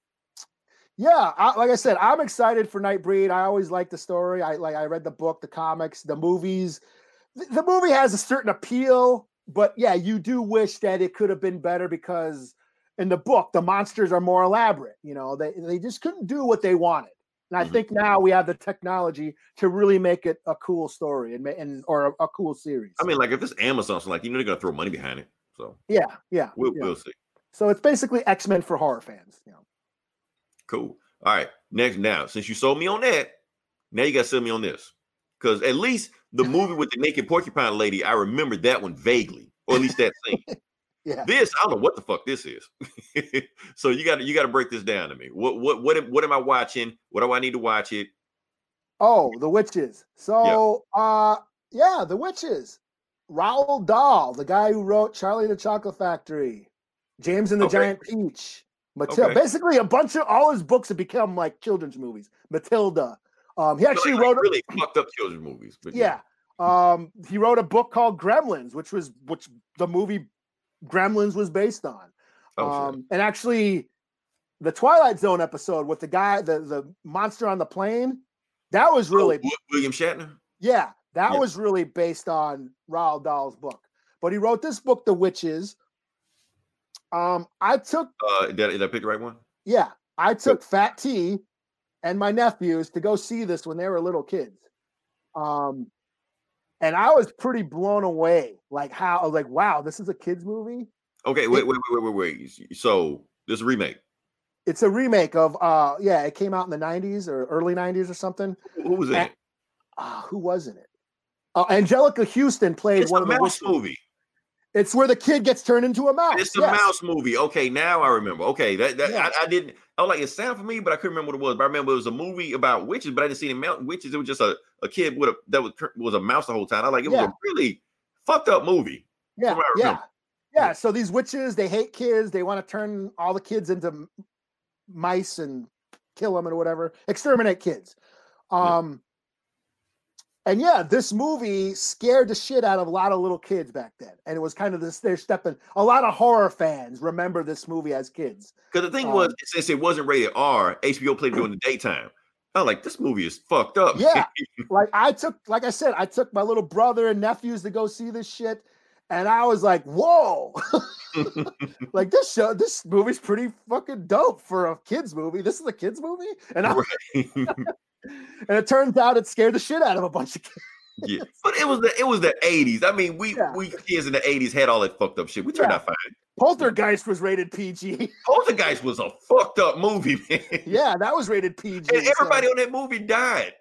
yeah. I, like I said, I'm excited for Nightbreed. I always like the story. I like. I read the book, the comics, the movies. The, the movie has a certain appeal, but yeah, you do wish that it could have been better because in the book the monsters are more elaborate. You know, they they just couldn't do what they wanted. And I Mhm. think now we have the technology to really make it a cool story and and or a, a cool series. I mean, like if it's Amazon, so like you know they're gonna throw money behind it. So yeah, yeah. we'll, yeah. we'll see. So it's basically X Men for horror fans. You know. Cool. All right. Next, now since you sold me on that, now you got to sell me on this because at least the movie with the naked porcupine lady, I remember that one vaguely, or at least that scene. [laughs] Yeah. This I don't know what the fuck this is. [laughs] so you got to you got to break this down to me. What what what am- what am I watching? What do I need to watch it? Oh, the witches. So, uh, yeah, the witches. Roald Dahl, the guy who wrote Charlie the Chocolate Factory, James and the Okay. Giant Peach, Matilda. Okay. Basically, a bunch of all his books have become like children's movies. Matilda. Um, he actually Like- wrote. like a- really fucked up children's movies. But yeah. Um, he wrote a book called Gremlins, which was which the movie Gremlins was based on. Oh, um, and actually, the Twilight Zone episode with the guy, the the monster on the plane, that was Oh, really Wi- William Shatner. yeah, that Yeah. was really based on Roald Dahl's book. But he wrote this book, The Witches. Um, I took Uh, did, I- did I pick the right one? yeah, I took Fat T and my nephews to go see this when they were little kids. Um, and I was pretty blown away, like how I was like, wow, this is a kids movie. Okay, wait, wait, wait, wait, wait, wait. So this remake. It's a remake of uh, yeah, it came out in the '90s or early '90s or something. Who was it? Ah, who was in it? Uh, Anjelica Huston played It's one of the mouse movie. It's where the kid gets turned into a mouse. It's a yes. mouse movie. Okay, now I remember. Okay, that, that Yeah. I, I didn't. I was like, it sounded for me, but I couldn't remember what it was. But I remember it was a movie about witches, but I didn't see any mount witches. It was just a, a kid with a that was was a mouse the whole time. I like it was a really fucked up movie. Yeah, yeah, yeah. So these witches, they hate kids. They want to turn all the kids into mice and kill them and whatever, exterminate kids. Yeah. Um, and yeah, this movie scared the shit out of a lot of little kids back then, and it was kind of this. They're stepping. A lot of horror fans remember this movie as kids. Because the thing Um, was, since it wasn't rated R, HBO played it during the daytime. I'm like, this movie is fucked up. Yeah. [laughs] like I took, like I said, I took my little brother and nephews to go see this shit, and I was like, "Whoa!" [laughs] like this show, this movie's pretty fucking dope for a kids movie. This is a kids movie, and I, Right. [laughs] and it turns out it scared the shit out of a bunch of kids. yeah. But it was the it was the 80s. I mean, we Yeah. we kids in the 80s had all that fucked up shit. We turned Yeah. out fine. Poltergeist was rated PG. [laughs] Poltergeist was a fucked up movie, man. yeah, that was rated PG. And so- everybody on that movie died.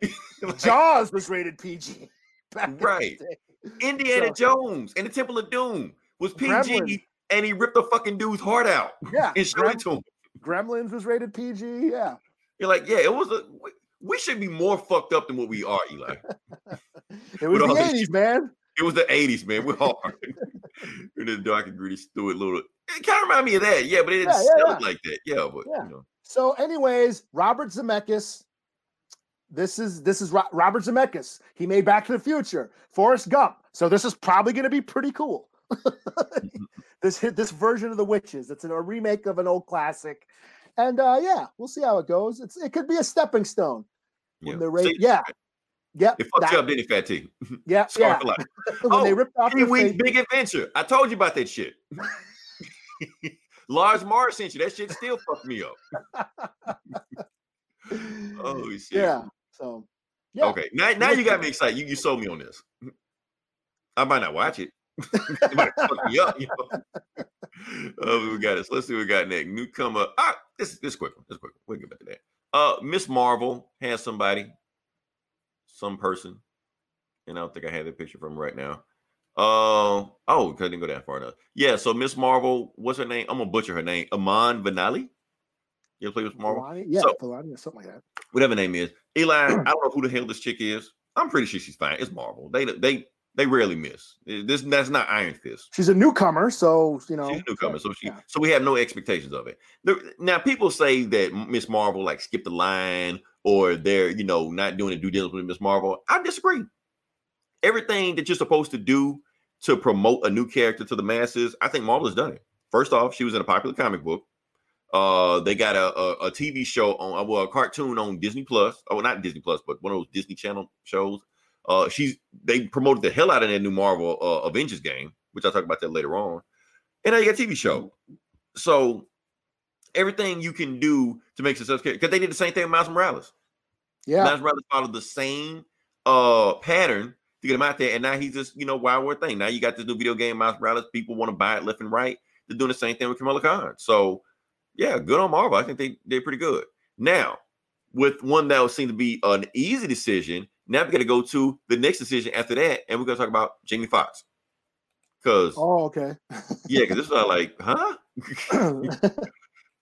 Like, Jaws was rated PG. back in the Right. Indiana So- Jones and the Temple of Doom was PG, Gremlins. and he ripped the fucking dude's heart out Yeah, [laughs] and showed it to him. Gremlins was rated PG. Yeah, You're like, yeah, it was a. we- should be more fucked up than what we are, Eli. [laughs] it was the '80s, man. It was the 80s, man. We're hard. [laughs] and the dark and gritty Stuart Little. It kind of remind me of that, yeah, but it didn't Yeah, yeah, sound yeah. like that. Yeah, but Yeah. you know. So, anyways, Robert Zemeckis. This is this is Robert Zemeckis. He made Back to the Future, Forrest Gump. So this is probably going to be pretty cool. [laughs] this hit this version of the Witches. It's a remake of an old classic, and uh, yeah, we'll see how it goes. It's it could be a stepping stone. Yeah. When they ra- See, yeah, yep, It fucked that- you up, didn't it, Fat T? [laughs] yeah, Sorry yeah. for life. [laughs] when they Oh, ripped off Pee Wee's Big Adventure. I told you about that shit. Large Marge sent you. That shit still fucked me up. Oh shit. yeah. So yeah, Okay. Now, now you got me excited. You, you sold me on this. [laughs] I might not watch it. [laughs] [laughs] it might fuck me up. You know? oh, we got this. Let's see what we got next. Newcomer. Ah, this this quick one. This quick one. We'll get back to that. Uh, Miss Marvel has somebody, some person, and I don't think I have the picture from right now. Uh, oh, because I didn't go that far enough. Yeah, so Miss Marvel, what's her name? I'm gonna butcher her name. Aman Vanali. You ever play with Marvel? Filani? yeah, So- Filani or something like that. whatever name is. Eli, I [clears throat] don't know who the hell this chick is. I'm pretty sure she's fine. It's Marvel. They they they rarely miss. This that's not Iron Fist. She's a newcomer, so you know She's a newcomer, so she yeah. so we have no expectations of it. The- now people say that Miss Marvel like skipped the line or they're you know not doing the due diligence with Miss Marvel. I disagree. Everything that you're supposed to do to promote a new character to the masses, I think Marvel has done it. First off, she was in a popular comic book. Uh, they got a, a, a TV show on, uh, well, a cartoon on Disney Plus. Oh, not Disney Plus, but one of those Disney Channel shows. Uh, she's they promoted the hell out of that new Marvel uh, Avengers game, which I'll talk about that later on. And now you got a TV show. So everything you can do to make success because they did the same thing with Miles Morales. yeah. Miles Morales followed the same uh pattern to get him out there, and now he's just you know wild world thing. Now you got this new video game, Miles Morales. People want to buy it left and right. They're doing the same thing with Kamala Khan. So yeah, good on Marvel. I think they they're pretty good. Now with one that would seem to be an easy decision. Now we got to go to the next decision after that, and we're gonna talk about Jamie Foxx. Because Oh, okay. [laughs] yeah, because this is like, huh? [laughs]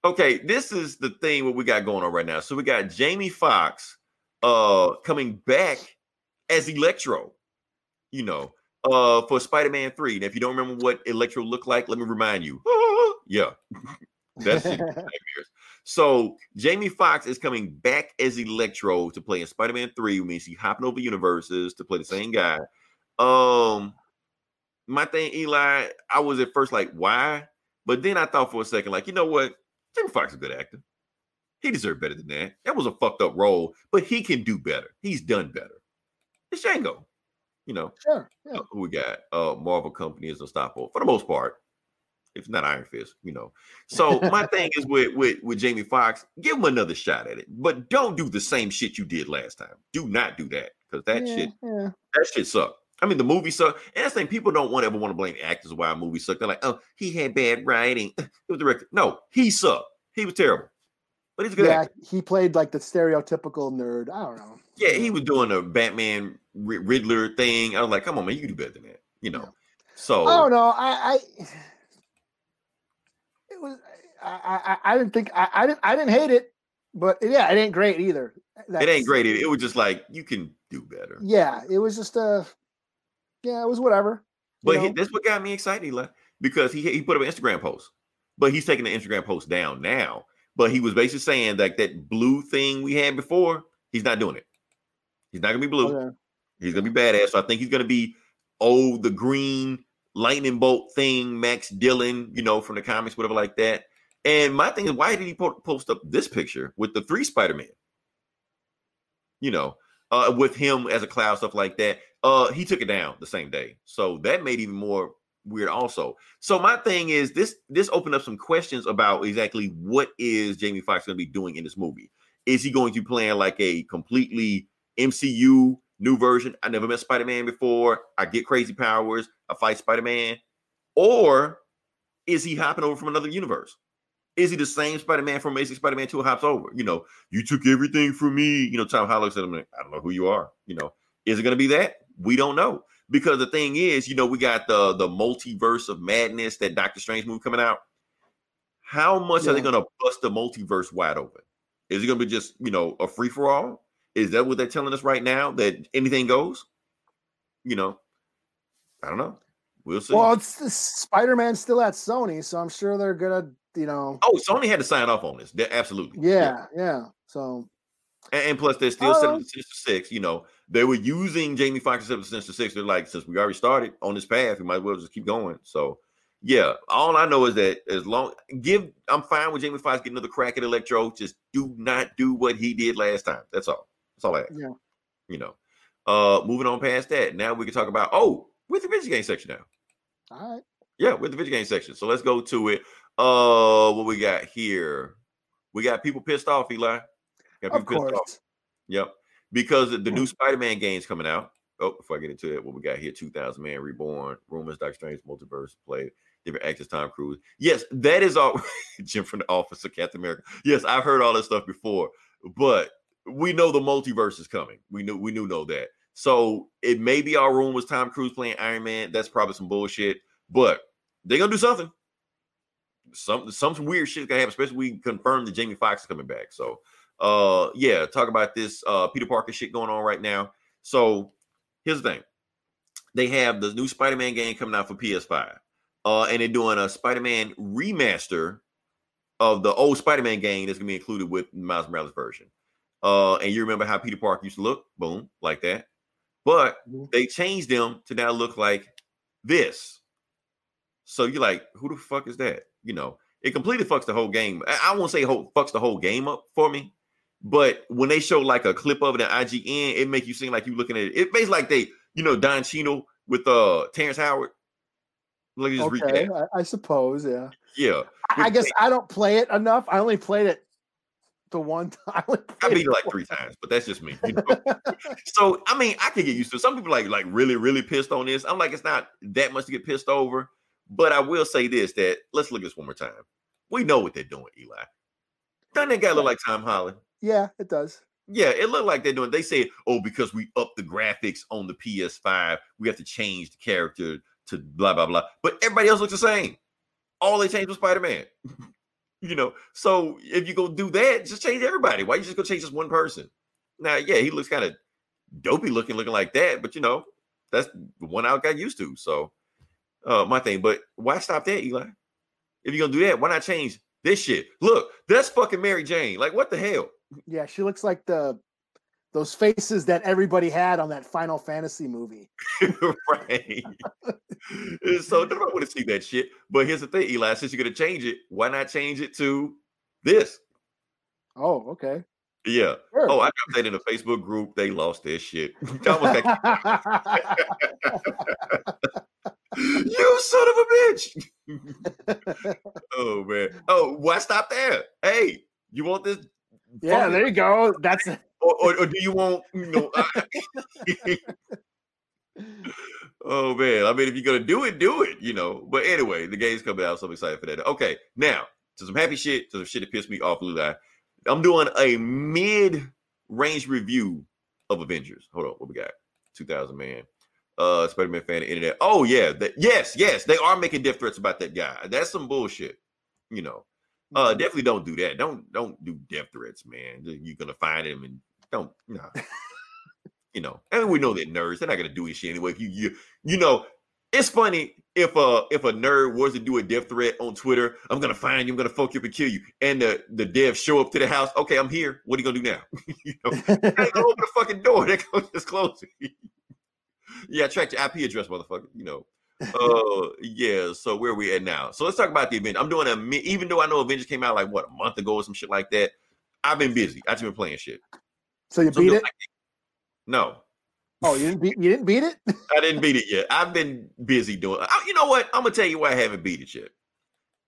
okay, this is the thing what we got going on right now. So we got Jamie Foxx uh coming back as Electro, you know, uh for Spider-Man 3. Now, if you don't remember what Electro looked like, let me remind you. [laughs] yeah. That's [laughs] nightmares. So Jamie Foxx is coming back as Electro to play in Spider-Man 3, which means he hopping over universes to play the same guy. Um my thing, Eli, I was at first like, why? But then I thought for a second, like, you know what? Jamie Foxx is a good actor. He deserved better than that. That was a fucked up role, but he can do better. He's done better. It's Django. You know, sure. Yeah. who we got? Uh Marvel Company is unstoppable for the most part. If not Iron Fist, you know. So my thing is with with with Jamie Foxx, give him another shot at it, but don't do the same shit you did last time. Do not do that because that yeah, shit yeah. that shit sucked. I mean, the movie sucked. And that's the thing, people don't want ever want to blame actors why a movie sucked. They're like, oh, he had bad writing. [laughs] It was directed. No, he sucked. He was terrible. But he's a good Yeah, actor. he played like the stereotypical nerd. I don't know. Yeah, he was doing a Batman Riddler thing. I was like, come on, man, you can do better than that. You know. So I don't know. I, I it was. I, I, I didn't think I, I didn't I didn't hate it, but yeah, it ain't great either. it ain't great. It, it was just like you can do better. Yeah, it was just a. Yeah, it was whatever. But he, that's what got me excited, Eli, because he he put up an Instagram post, but he's taking the Instagram post down now. But he was basically saying like that blue thing we had before, he's not doing it. He's not gonna be blue. Okay. He's gonna be badass. So I think he's gonna be oh the green lightning bolt thing, Max Dillon, you know, from the comics, whatever like that. And my thing is, why did he po- post up this picture with the three Spider Man? you know, uh, with him as a cloud, stuff like that. Uh, he took it down the same day, so that made even more weird. Also, so my thing is this: this opened up some questions about exactly what is Jamie Foxx going to be doing in this movie. Is he going to be playing like a completely MCU new version? I never met Spider Man before. I get crazy powers. I fight Spider Man, or is he hopping over from another universe? Is he the same Spider Man from Amazing Spider Man 2 hops over? You know, you took everything from me. You know, Tom Holland looks at him like, I don't know who you are. You know, is it going to be that? We don't know. Because the thing is, you know, we got the the multiverse of madness that Doctor Strange movie coming out. How much are they going to bust the multiverse wide open? Is it going to be just, you know, a free for all? Is that what they're telling us right now that anything goes? You know, I don't know. We'll see. Well, it's Spider Man's still at Sony, so I'm sure they're gonna, you know, oh, Sony had to sign off on this. They're absolutely. yeah, yeah. So And, and plus, they're still Uh, setting the Sinister Six. You know, they were using Jamie Foxx to set the Sinister Six. They're like, since we already started on this path, we might as well just keep going. So, yeah, all I know is that as long give, I'm fine with Jamie Foxx getting another crack at Electro. Just do not do what he did last time. That's all. That's all I ask. Yeah. You know, uh, moving on past that. Now we can talk about oh, with the video game section now. all right. Yeah, with the video game section. So let's go to it. Uh, what we got here? We got people pissed off, Eli. Of pissed off. course. Yep. Because the the new Spider-Man game's coming out. Oh, before I get into it, what we got here, 2000 Man Reborn, Rumors, Doctor Strange, Multiverse, play, different actors, Tom Cruise. Yes, that is all [laughs] Jim from the office of Captain America. Yes, I've heard all this stuff before, but we know the multiverse is coming. We knew we knew know that. So it may be our room was Tom Cruise playing Iron Man. That's probably some bullshit, but they're gonna do something. Some some weird shit's gonna happen, especially we confirmed that Jamie Foxx is coming back. So uh yeah, talk about this uh Peter Parker shit going on right now. So here's the thing. They have the new Spider-Man game coming out for PS5. Uh and they're doing a Spider-Man remaster of the old Spider-Man game that's gonna be included with Miles Morales version. Uh and you remember how Peter Parker used to look, boom, like that. But Mhm. they changed them to now look like this. So you're like, who the fuck is that? You know, it completely fucks the whole game. I, I won't say whole, fucks the whole game up for me, but when they show like a clip of it at IGN, it make you seem like you're looking at it. It basically like they, you know, Don Chino with uh Terrence Howard. Like just Okay. I, I suppose. Yeah. Yeah, I, I guess I don't play it enough. I only played it the one [laughs] time. I, beat it like three times, but that's just me. You know? [laughs] so I mean, I can get used to it. Some people like like really, really pissed on this. I'm like, it's not that much to get pissed over. But I will say this: that let's look at this one more time. We know what they're doing, Eli. Doesn't that guy look like Tom Holland? Yeah, it does. Yeah, it looked like they're doing. They said, "Oh, because we upped the graphics on the PS5, we have to change the character to blah blah blah." But everybody else looks the same. All they changed was Spider Man. [laughs] you know, so if you go do that, just change everybody. Why you just go change just one person? Now, yeah, he looks kind of dopey looking, looking like that, but you know, that's the one I got used to. So, uh, my thing. But why stop there, Eli? If you're gonna do that, why not change this shit? Look, that's fucking Mary Jane. Like, what the hell? Yeah, she looks like the those faces that everybody had on that Final Fantasy movie. [laughs] right. so nobody want to see that shit. But here's the thing, Eli. Since you're gonna change it, why not change it to this? Oh, okay. Yeah. Sure. Oh, I dropped that in a Facebook group. They lost their shit. I almost got- you son of a bitch. [laughs] oh man. Oh, why stop there? Hey, you want this? Yeah, there you go. That's [laughs] or, or, or do you want you know? [laughs] oh man, I mean, if you're gonna do it, do it. You know. But anyway, the game's coming out, so I'm excited for that. Okay, now to some happy shit, to some shit that pissed me off, Blue Eye. I'm doing a mid-range review of Avengers. Hold on, what we got? 2000 man. Uh, Spider-Man fan, of internet. Oh yeah, that, yes, yes, they are making death threats about that guy. That's some bullshit. You know, uh, definitely don't do that. Don't don't do death threats, man. You're gonna find him and don't nah. [laughs] you know, and we know that nerds, they're not gonna do this shit anyway. If you you you know, it's funny if a if a nerd was to do a death threat on Twitter, I'm gonna find you, I'm gonna fuck you up and kill you, and the the devs show up to the house. Okay, I'm here. What are you gonna do now? [laughs] you know, they [laughs] open the fucking door. They go just close it. yeah, track your IP address, motherfucker. You know. Uh yeah so where are we at now so let's talk about the event i'm doing a even though i know avengers came out like what a month ago or some shit like that i've been busy i've just been playing shit so you so beat it. like No, Oh, you didn't beat you didn't beat it? I didn't beat it yet. I've been busy doing. I, you know what? I'm gonna tell you why I haven't beat it yet.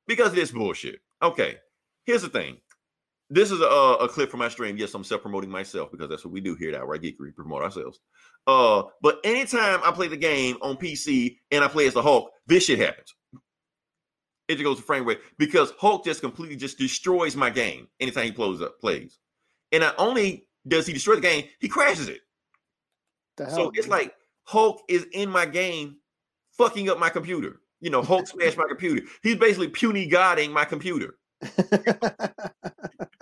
Because of this bullshit. Okay, here's the thing. This is a, a clip from my stream. Yes, I'm self promoting myself because that's what we do here at Outright Geekery, promote ourselves. Uh, but anytime I play the game on PC and I play as the Hulk, this shit happens. It just goes to frame rate because Hulk just completely just destroys my game anytime he plays up plays. And not only does he destroy the game, he crashes it. The hell, So it's man. like Hulk is in my game, fucking up my computer. You know, Hulk smashed my computer. He's basically puny godding my computer. [laughs] [laughs]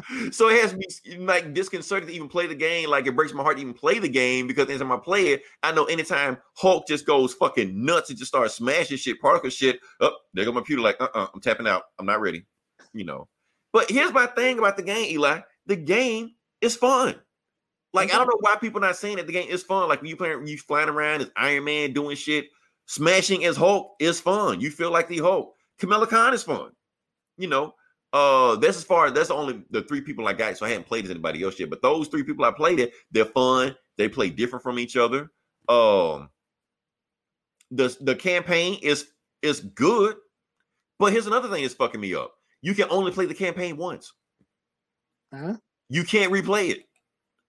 [laughs] So it has me like disconcerted to even play the game. Like it breaks my heart to even play the game because anytime I play it, I know anytime Hulk just goes fucking nuts and just starts smashing shit, particle shit. Up, oh, there go my computer. Like, uh, uh-uh, I'm tapping out. I'm not ready. You know. But here's my thing about the game, Eli. The game is fun. Like I don't know why people not saying that the game is fun. Like when you playing, you flying around as Iron Man doing shit, smashing as Hulk is fun. You feel like the Hulk. Kamala Khan is fun. You know, uh, that's as far that's only the three people I got. So I haven't played as anybody else yet. But those three people I played it, they're fun. They play different from each other. Um, the the campaign is is good, but here's another thing that's fucking me up. You can only play the campaign once. Huh? You can't replay it.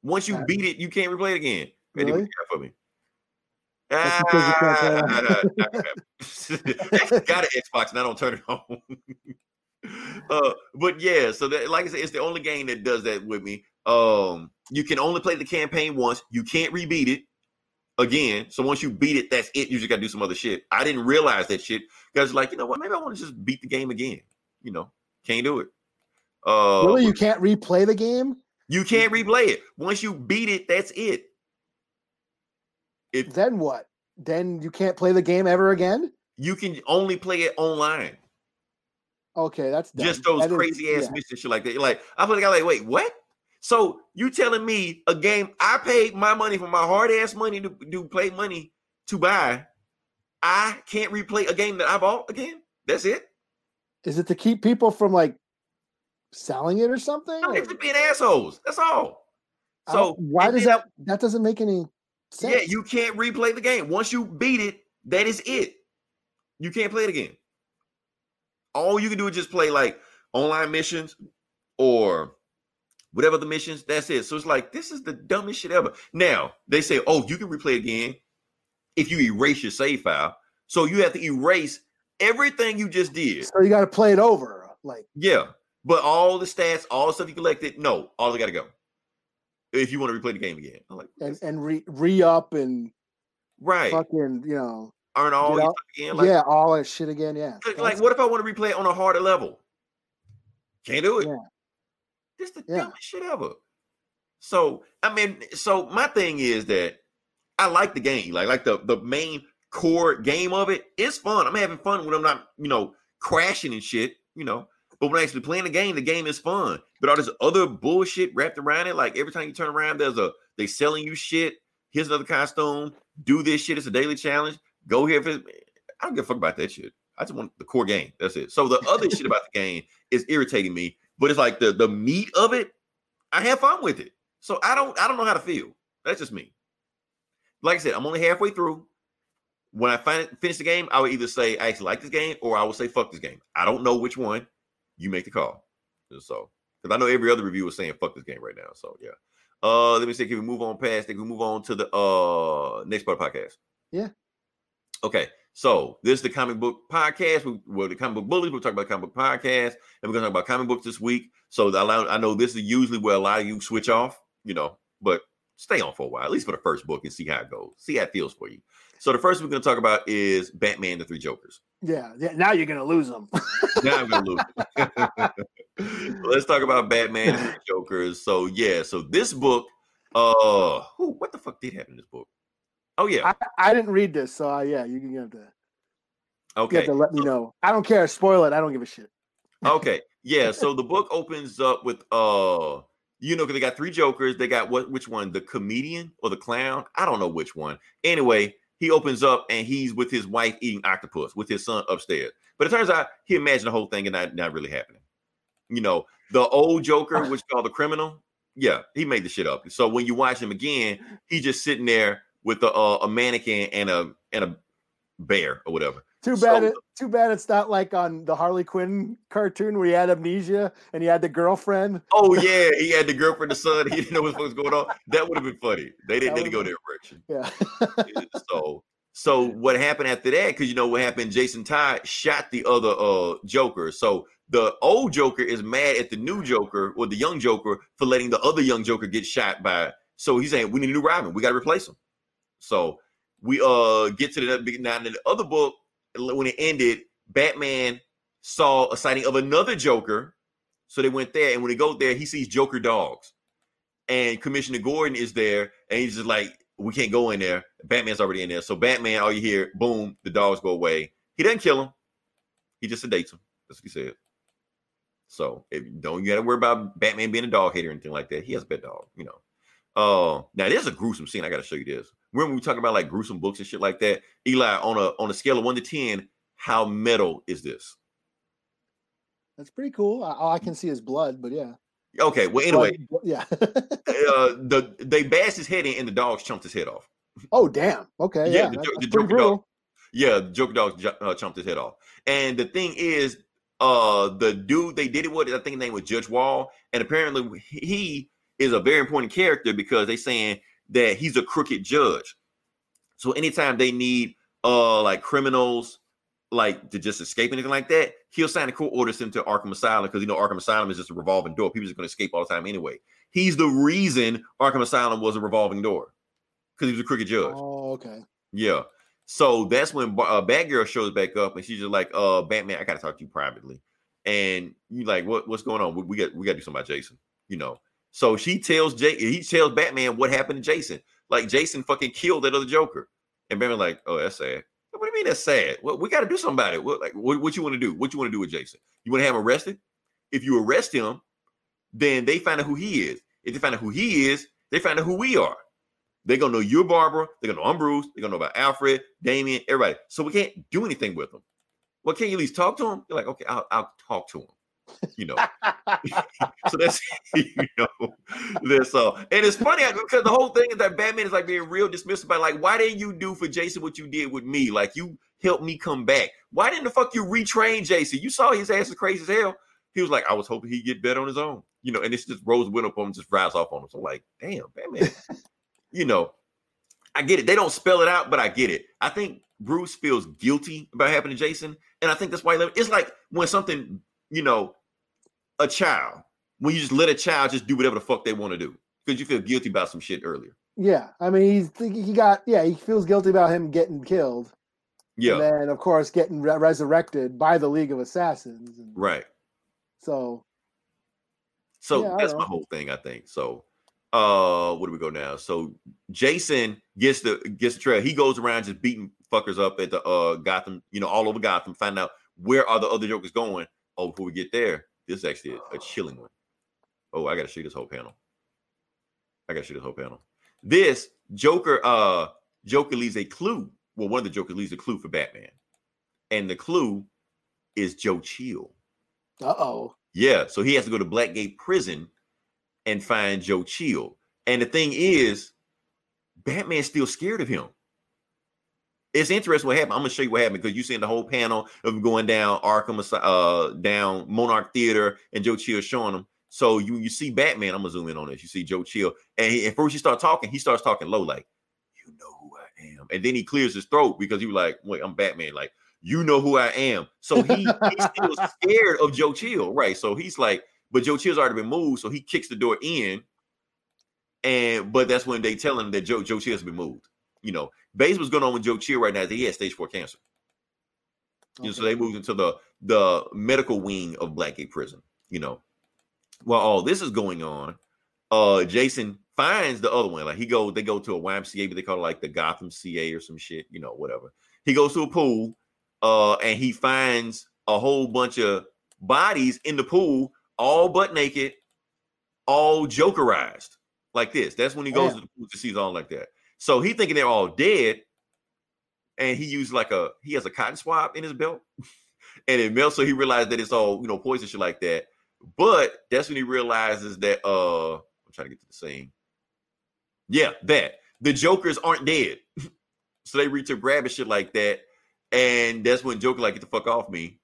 Once you beat it, you can't replay it again. Really? got for me? That's because you can't play Ah, [laughs] got an Xbox and I don't turn it [laughs] on. Uh, but yeah, so that, like I said, it's the only game that does that with me. Um, you can only play the campaign once. You can't rebeat it again. So once you beat it, that's it. You just got to do some other shit. I didn't realize that shit because, like, you know what? Maybe I want to just beat the game again. You know, can't do it. Uh, really, you can't replay the game. you can't replay it. Once you beat it, that's it. If Then what? Then you can't play the game ever again. you can only play it online, Okay, that's dumb. just those That is- crazy ass yeah. missions, shit like that. You're like, I feel like I'm like, wait, what? So you telling me a game I paid my money for my hard ass money to do play money to buy, I can't replay a game that I bought again? That's it. Is it to keep people from like selling it or something? No, or- just being assholes. That's all. So why does then- that? That doesn't make any sense. Yeah, you can't replay the game. Once you beat it, that is it. You can't play it again. All you can do is just play like online missions or whatever the missions. That's it. So it's like this is the dumbest shit ever. Now they say, oh, you can replay again if you erase your save file. So you have to erase everything you just did. So you got to play it over. Like Yeah, but all the stats, all the stuff you collected, no, all they got to go. If you want to replay the game again, I'm like, and and re re up and right, fucking you know earn all get your stuff again. Like, yeah all that shit again. Yeah. Like, That's- what if I want to replay it on a harder level? Can't do it. Yeah. This the Yeah. dumbest shit ever. So I mean, so my thing is that I like the game, like like the the main core game of it. It's fun. I'm having fun when I'm not, you know, crashing and shit, you know. But when I actually playing the game, the game is fun. But all this other bullshit wrapped around it, like every time you turn around, there's a they selling you shit. Here's another costume. Do this shit. It's a daily challenge. Go here. I don't give a fuck about that shit. I just want the core game. That's it. So the other shit about the game is irritating me. But it's like the the meat of it. I have fun with it. So I don't I don't know how to feel. That's just me. Like I said, I'm only halfway through. When I fin- finish the game, I would either say I actually like this game or I will say fuck this game. I don't know which one. You make the call. So because I know every other review is saying fuck this game right now. So yeah. Uh let me see. Can we move on past? Can we move on to the uh next part of podcast? Yeah. Okay. So this is the comic book podcast. We, well, the comic book bullies. We'll talk about comic book podcast, and we're gonna talk about comic books this week. So the, I know this is usually where a lot of you switch off, you know, but stay on for a while, at least for the first book, and see how it goes. See how it feels for you. So the first we're gonna talk about is Batman: The Three Jokers. Yeah. Yeah. Now you're gonna lose them. [laughs] Now I'm gonna lose. [laughs] Let's talk about Batman: The Three Jokers. So yeah, so this book, uh, who, what the fuck did happen in this book? Oh yeah, I, I didn't read this, so uh, yeah, you can have to you okay. have to let me know. I don't care. Spoil it. I don't give a shit. okay yeah [laughs] so the book opens up with uh you know because they got three jokers they got what which one the comedian or the clown i don't know which one anyway he opens up and he's with his wife eating octopus with his son upstairs but it turns out he imagined the whole thing and not, not really happening you know the old joker [laughs] which called the criminal Yeah, he made the shit up. So when you watch him again, he's just sitting there with a, uh, a mannequin and a and a bear or whatever. Too So- bad it. Too bad it's not like on the Harley Quinn cartoon where he had amnesia and he had the girlfriend. Oh [laughs] yeah, he had the girlfriend, the son. He didn't know what was going on. That would have been funny. They didn't to go that direction. [laughs] Yeah. so so what happened after that because you know what happened jason todd shot the other uh joker so the old joker is mad at the new joker or the young joker for letting the other young joker get shot by so he's saying we need a new robin we got to replace him so we uh get to the now in the other book when it ended batman saw a sighting of another joker so they went there and when they go there he sees joker dogs and commissioner gordon is there and he's just like we can't go in there. Batman's already in there. So Batman, all you hear, boom, the dogs go away. He doesn't kill him. He just sedates him. That's what he said. So if don't you gotta worry about Batman being a dog hater or anything like that. He has a pet dog, you know. Uh now there's a gruesome scene. I gotta show you this. Remember we talk about like gruesome books and shit like that? Eli, on a on a scale of one to ten, how metal is this? That's pretty cool. I- All I can see is blood, but yeah. Okay, well anyway, Blood- yeah. [laughs] uh the they bashed his head in and the dogs chomped his head off. oh damn. Okay. Yeah, Yeah. the that- Jo- that's the Joker dog- Yeah, the Joker dog uh, chomped his head off. And the thing is, uh, the dude they did it with, I think his name was Judge Wall, and apparently he is a very important character because they saying that he's a crooked judge. So anytime they need uh like criminals like to just escape anything like that, he'll sign a court order sent to Arkham Asylum because you know Arkham Asylum is just a revolving door. People just going to escape all the time anyway. He's the reason Arkham Asylum was a revolving door because he was a crooked judge. Oh, okay. Yeah. So that's when uh, Batgirl shows back up, and she's just like, "Uh, Batman, I gotta talk to you privately." And you like, "What? What's going on? We, we got we got to do something about Jason." You know. So she tells Jay, he tells Batman what happened to Jason. Like Jason fucking killed that other Joker, and Batman like, "Oh, that's sad." What do you mean that's sad? Well, we got to do something about it. What like what, what you want to do? What you want to do with Jason? You want to have him arrested? If you arrest him, then they find out who he is. If they find out who he is, they find out who we are. They're gonna know you're Barbara. They're gonna know I'm Bruce. They're gonna know about Alfred, Damian, everybody. So we can't do anything with them. Well, can you at least talk to him? You're like, okay, I'll, I'll talk to him. You know. [laughs] so that's [laughs] you know that's all. And it's funny because the whole thing is that Batman is like being real dismissive by like, why didn't you do for Jason what you did with me? Like you helped me come back. Why didn't the fuck you retrain Jason? You saw his ass is crazy as hell. He was like, I was hoping he'd get better on his own. You know, and it's just Rose went up on him, just drives off on him. So I'm like, damn, Batman. [laughs] you know, I get it. They don't spell it out, but I get it. I think Bruce feels guilty about happening to Jason, and I think that's why. It's like when something, you know, a child, when you just let a child just do whatever the fuck they want to do because you feel guilty about some shit earlier. Yeah. I mean, he's he got yeah. He feels guilty about him getting killed. Yeah, And then of course getting re- resurrected by the League of Assassins. And right. So So Yeah, that's my whole thing, I think. So uh where do we go now? So Jason gets the gets the trail. He goes around just beating fuckers up at the uh Gotham, you know, all over Gotham, find out where are the other jokers going. Oh, before we get there, this is actually a, a chilling one. Oh, I gotta show you this whole panel. I gotta show you this whole panel. This Joker, uh, Joker leaves a clue. Well, one of the Jokers leaves a clue for Batman. And the clue is Joe Chill. uh oh. Yeah, so he has to go to Blackgate Prison and find Joe Chill. And the thing is, Batman's still scared of him. It's interesting what happened. I'm gonna show you what happened because you seen the whole panel of going down Arkham, uh, down Monarch Theater, and Joe Chill showing him. So you you see Batman. I'm gonna zoom in on this. You see Joe Chill, and he, at first you start talking. He starts talking low, like, "You know who I am," and then he clears his throat because he was like, "Wait, I'm Batman." Like, you know who I am. So he he's still [laughs] scared of Joe Chill, right? So he's like, but Joe Chill's already been moved, so he kicks the door in, and but that's when they tell him that Joe Joe Chill's been moved. You know, base what's going on with Joe Chill right now is that he has stage four cancer. You know, so they moved into the the medical wing of Blackgate Prison. You know, while all this is going on, uh, Jason finds the other one. Like he go, they go to a YMCA, but they call it like the Gotham CA or some shit. You know, whatever. He goes to a pool, uh, and he finds a whole bunch of bodies in the pool, all butt naked, all jokerized, like this. That's when he goes Damn. to the pool to see all like that. So he thinking they're all dead, and he used like a he has a cotton swab in his belt, [laughs] and it melts. So he realized that it's all you know poison shit like that. But that's when he realizes that uh I'm trying to get to the scene. Yeah, that the Jokers aren't dead, [laughs] so they reach to grab and shit like that, and that's when Joker like get the fuck off me.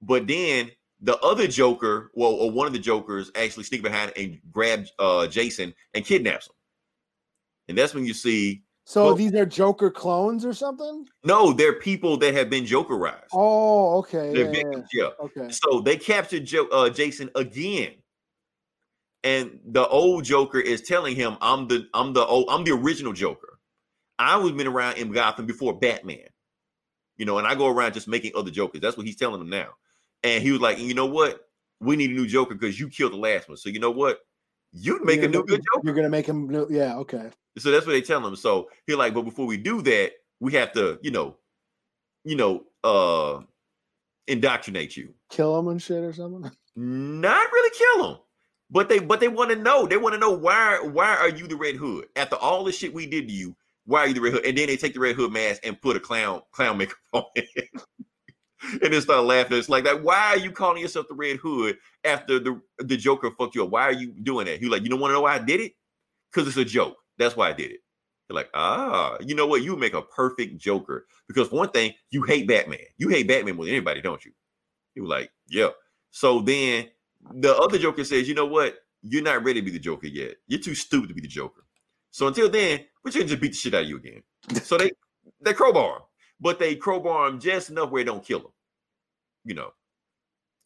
But then the other Joker, well, or one of the Jokers, actually sneak behind and grab uh Jason and kidnaps him, and that's when you see So Well- these are Joker clones or something? no, they're people that have been Jokerized. Oh, okay. they're Yeah, victims, yeah. yeah. Okay. So they captured jo- uh, Jason again, and the old Joker is telling him, "I'm the I'm the old, I'm the original Joker. I was been around in Gotham before Batman, you know, and I go around just making other Jokers. That's what he's telling him now." And he was like, "You know what? We need a new Joker because you killed the last one. So you know what? You make You're a new good Joker." You're gonna make him new. Yeah. Okay. So that's what they tell him. So he's like, but before we do that, we have to, you know, you know, uh indoctrinate you. Kill him and shit or something. [laughs] Not really kill him. But they but they want to know. They want to know why why are you the Red Hood? After all the shit we did to you, why are you the Red Hood? And then they take the Red Hood mask and put a clown clown makeup [laughs] on it. [laughs] and then start laughing. It's like that. Why are you calling yourself the Red Hood after the the Joker fucked you up? Why are you doing that? He like, you don't want to know why I did it? Because it's a joke. That's why I did it. They're like, ah, you know what? You make a perfect Joker. Because one thing, you hate Batman. You hate Batman more than anybody, don't you? He was like, yeah. So then the other Joker says, you know what? You're not ready to be the Joker yet. You're too stupid to be the Joker. So until then, we're gonna just beat the shit out of you again. So they they crowbar him, but they crowbar him just enough where it don't kill him. You know.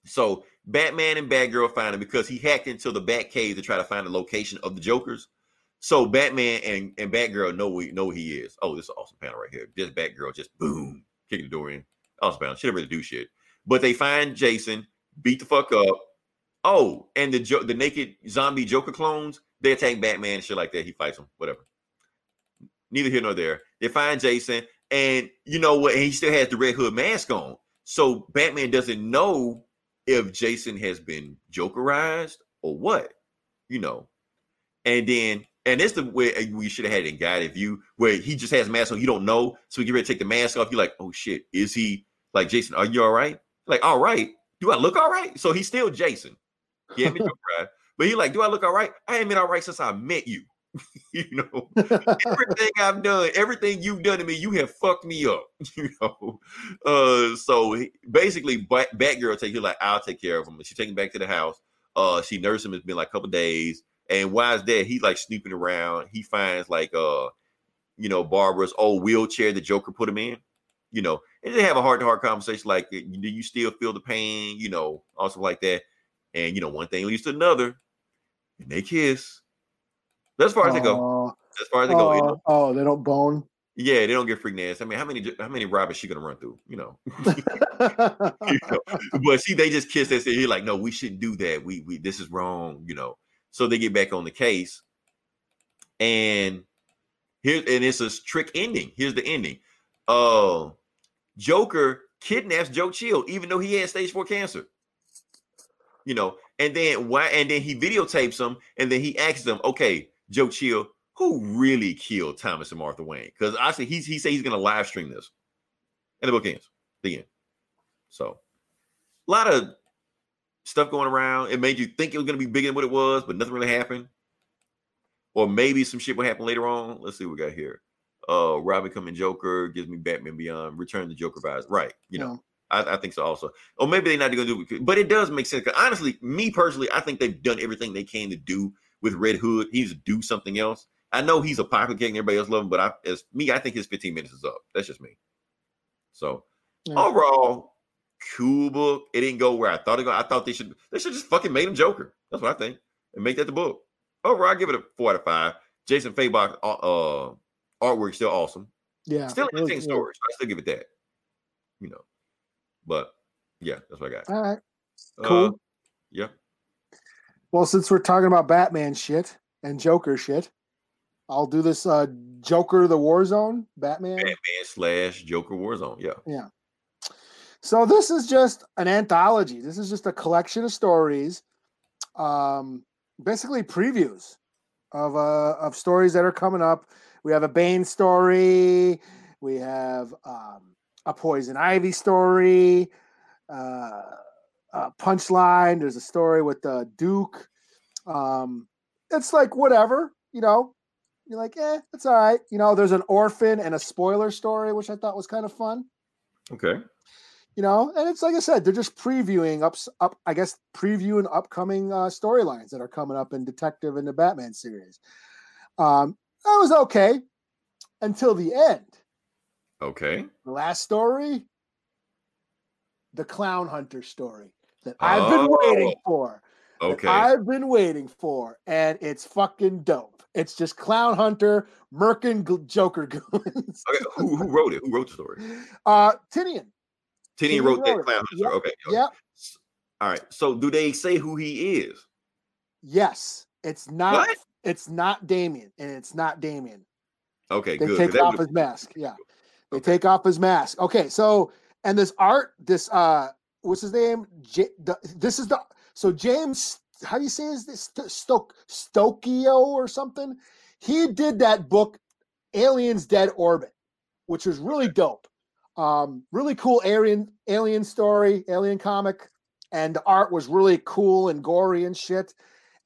So Batman and Batgirl find him because he hacked into the Batcave to try to find the location of the Jokers. So Batman and, and Batgirl know we know he is. Oh, this is awesome panel right here. This Batgirl just boom, kicking the door in. Awesome panel. She didn't really do shit. But they find Jason, beat the fuck up. Oh, and the jo- the naked zombie Joker clones, they attack Batman and shit like that. He fights them, whatever. Neither here nor there. They find Jason, and you know what? And he still has the Red Hood mask on. So Batman doesn't know if Jason has been Jokerized or what, you know. And then, and it's the way we should have had it in guided view where he just has a mask on, you don't know. So we get ready to take the mask off. You're like, oh shit, is he like Jason? Are you all right? Like, all right. Do I look all right? So he's still Jason. Yeah. [laughs] But he like, do I look all right? I ain't been all right since I met you. [laughs] you know, everything I've done, everything you've done to me, you have fucked me up. [laughs] You know, uh, so basically, Bat, Batgirl take you like, I'll take care of him. She take him back to the house. Uh, she nursed him. It's been like a couple days. And why is that? He's like snooping around. He finds like uh, you know, Barbara's old wheelchair the Joker put him in. You know, and they have a heart to heart conversation like, do you still feel the pain? You know, also like that. And you know, one thing leads to another, and they kiss. That's as far as they go. As far as they go, you know? oh, they don't bone. yeah, they don't get freak nasty. I mean, how many how many robbers she gonna run through? You know, [laughs] [laughs] you know? but see, they just kiss. They say, "You're like, no, we shouldn't do that. We we this is wrong." You know, so they get back on the case, and here and it's a trick ending. Here's the ending. Uh, Joker kidnaps Joe Chill, even though he had stage four cancer. You know, and then why? And then he videotapes him, and then he asks them, "Okay, Joe Chill, who really killed Thomas and Martha Wayne?" Because actually, he's he said he's going to live stream this, and the book ends. The end. So, a lot of stuff going around. It made you think it was going to be bigger than what it was, but nothing really happened. Or maybe some shit will happen later on. Let's see what we got here. Uh, Robin coming Joker gives me Batman Beyond. Return the Joker vibes. Right. You know, I, I think so also. Or maybe they're not going to do it, but it does make sense. honestly, me personally, I think they've done everything they can to do with Red Hood. He needs to do something else. I know he's a popular king, everybody else love him, but I, as me, I think his 15 minutes is up. That's just me. So Yeah. overall, cool book. It didn't go where I thought it go. I thought they should they should just fucking made him Joker. That's what I think. And make that the book. Overall, I give it a four out of five. Jason Fabok uh, uh artwork still awesome. yeah. Still it was- entertaining yeah. story. So I still give it that. You know. But yeah, that's what I got. All right. Uh, Cool. yeah. Well, since we're talking about Batman shit and Joker shit, I'll do this uh Joker the Warzone Batman. Batman slash Joker Warzone. Yeah. Yeah. So this is just an anthology. This is just a collection of stories, um, basically previews of uh, of stories that are coming up. We have a Bane story. We have um, a Poison Ivy story. Uh, a Punchline. There's a story with uh, Duke. Um, it's like whatever, you know. You're like, eh, it's all right. You know, there's an orphan and a spoiler story, which I thought was kind of fun. Okay. You know, and it's like I said, they're just previewing up, up. I guess previewing upcoming uh, storylines that are coming up in Detective and the Batman series. Um, that was okay until the end. Okay. The last story, the Clown Hunter story that I've been waiting Oh, for. Okay. I've been waiting for, and it's fucking dope. It's just Clown Hunter, Merkin Joker [laughs] goons. Okay. Who, who wrote it? Who wrote the story? Uh, Tynion. Tynion Tynion wrote that wrote it. clown. Yep. Okay. okay. Yep. All right. So do they say who he is? Yes. It's not. What? It's not Damian, and it's not Damian. Okay. They good. take off his mask. Yeah. They Okay. take off his mask. Okay. So, and this art, this uh, what's his name? J- the, this is the so James. How do you say is this Stoke Stokio or something? He did that book, Aliens Dead Orbit, which was really dope. Um, really cool alien alien story, alien comic, and the art was really cool and gory and shit.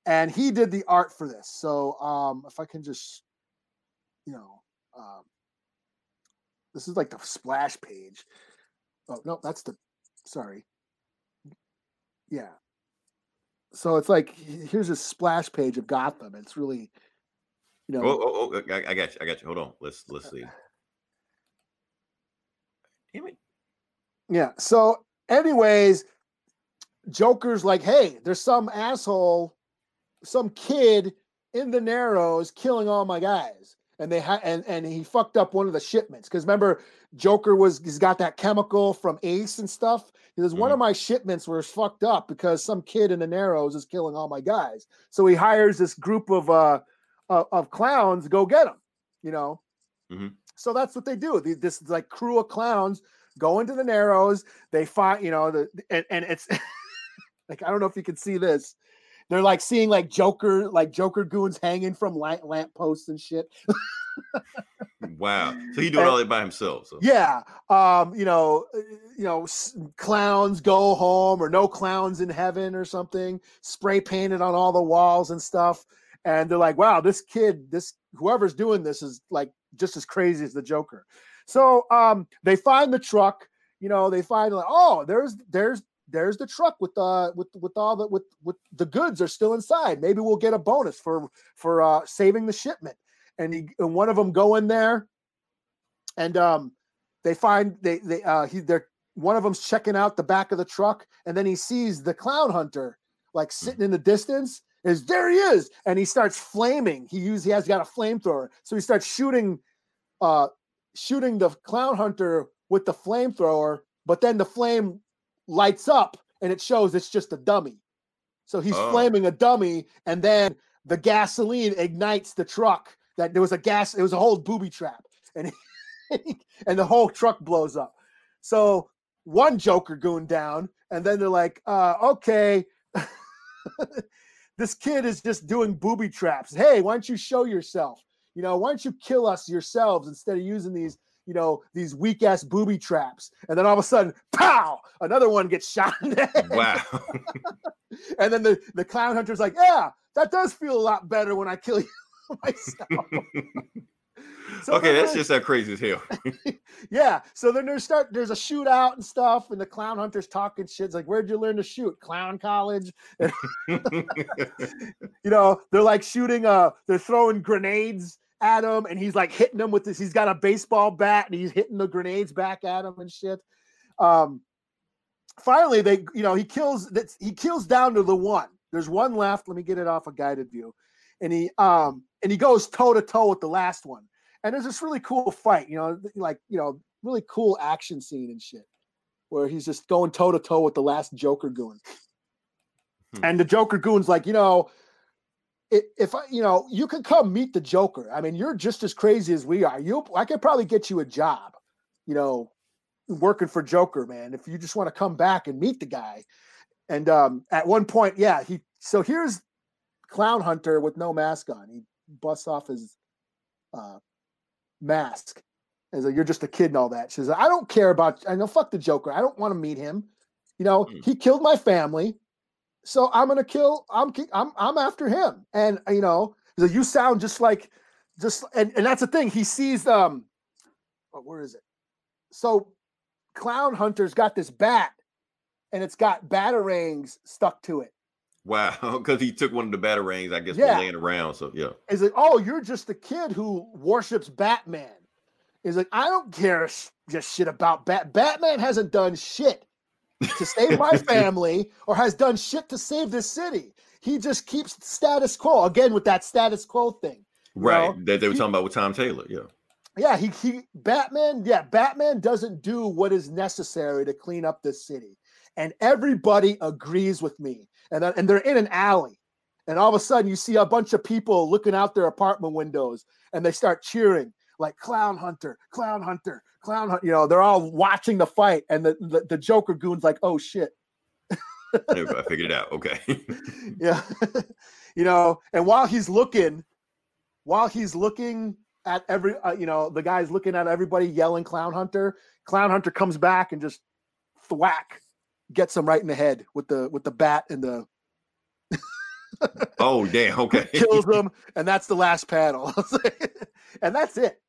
And he did the art for this. So um, if I can just, you know, um, this is like the splash page. Oh no, that's the sorry. Yeah. So it's like here's a splash page of Gotham. It's really, you know, Oh, oh, oh, I, I got you. I got you. Hold on. Let's let's see. Damn it. Yeah. So, anyways, Joker's like, hey, there's some asshole, some kid in the Narrows killing all my guys. And they had and and he fucked up one of the shipments because remember Joker was he's got that chemical from Ace and stuff. He says one of my shipments was fucked up because some kid in the Narrows is killing all my guys. So he hires this group of uh of, of clowns to go get him. You know, Mhm. so that's what they do. The- This like crew of clowns go into the Narrows. They find you know the and, and it's [laughs] like I don't know if you can see this. They're like seeing like Joker, like Joker goons hanging from lamp, lamp posts and shit. Wow. So he doing all that by himself. So Yeah, um, you know, uh, you know, clowns go home or no clowns in heaven or something. Spray painted on all the walls and stuff. And they're like, "Wow, this kid, this whoever's doing this is like just as crazy as the Joker." So um, they find the truck. You know, they find like, "Oh, there's there's there's the truck with uh with with all the with with the goods are still inside. Maybe we'll get a bonus for for uh saving the shipment." And, he, and one of them go in there and um they find they they uh he they're one of them's checking out the back of the truck and then he sees the clown hunter like sitting in the distance is there he is and he starts flaming he use he has got a flamethrower so he starts shooting uh shooting the clown hunter with the flamethrower but then the flame lights up and it shows it's just a dummy so he's Oh. flaming a dummy and then the gasoline ignites the truck that there was a gas it was a whole booby trap [laughs] and and the whole truck blows up. So one Joker goon down, and then they're like, uh, okay, [laughs] this kid is just doing booby traps. Hey, why don't you show yourself? You know, why don't you kill us yourselves instead of using these, you know, these weak ass booby traps? And then all of a sudden, pow! Another one gets shot in the head. wow. [laughs] And then the, the clown hunter's like, yeah, that does feel a lot better when I kill you [laughs] myself. [laughs] So okay, that's just that crazy as hell. Yeah. So then there's start there's a shootout and stuff, and the clown hunter's talking shit. It's like, where'd you learn to shoot? Clown college. You know, they're like shooting uh they're throwing grenades at him, and he's like hitting them with this. He's got a baseball bat and he's hitting the grenades back at him and shit. Um finally they you know he kills that he kills down to the one. There's one left. Let me get it off a guided view. And he um and he goes toe to toe with the last one and there's this really cool fight, you know, like you know, really cool action scene and shit, where he's just going toe to toe with the last Joker goon, Hmm. and the Joker goon's like, you know, if I, you know, you can come meet the Joker. I mean, you're just as crazy as we are. You, I could probably get you a job, you know, working for Joker, man. If you just want to come back and meet the guy, and um, at one point, yeah, he. So here's Clown Hunter with no mask on. He busts off his uh, mask. As like, you're just a kid and all that. She says, I don't care about I know fuck the Joker. I don't want to meet him. You know, Hmm. he killed my family. So I'm gonna kill. I'm I'm I'm after him, and uh, you know, like, you sound just like, just and and that's the thing. He sees um, oh, where is it? So, Clown Hunter's got this bat, and it's got batarangs stuck to it. Wow, [laughs] because he took one of the batarangs, I guess, Yeah. laying around. So yeah. He's like, oh, you're just a kid who worships Batman. He's like, I don't care sh- just shit about Bat. Batman hasn't done shit to save my [laughs] family or has done shit to save this city. He just keeps status quo again with that status quo thing. Right. know? that they were he- talking about with Tom Taylor. Yeah. Yeah, he he Batman, yeah, Batman doesn't do what is necessary to clean up this city. And everybody agrees with me. And then- and they're in an alley. And all of a sudden you see a bunch of people looking out their apartment windows and they start cheering like clown hunter, clown hunter, clown hunter. You know, they're all watching the fight and the the, the Joker goon's like, "Oh shit." There we go. I [laughs] figured it out. Okay. [laughs] yeah [laughs] you know and while he's looking while he's looking at every uh, you know the guy's looking at everybody yelling clown hunter clown hunter comes back and just thwack gets him right in the head with the with the bat and the oh damn. Okay. kills him and that's the last panel and that's it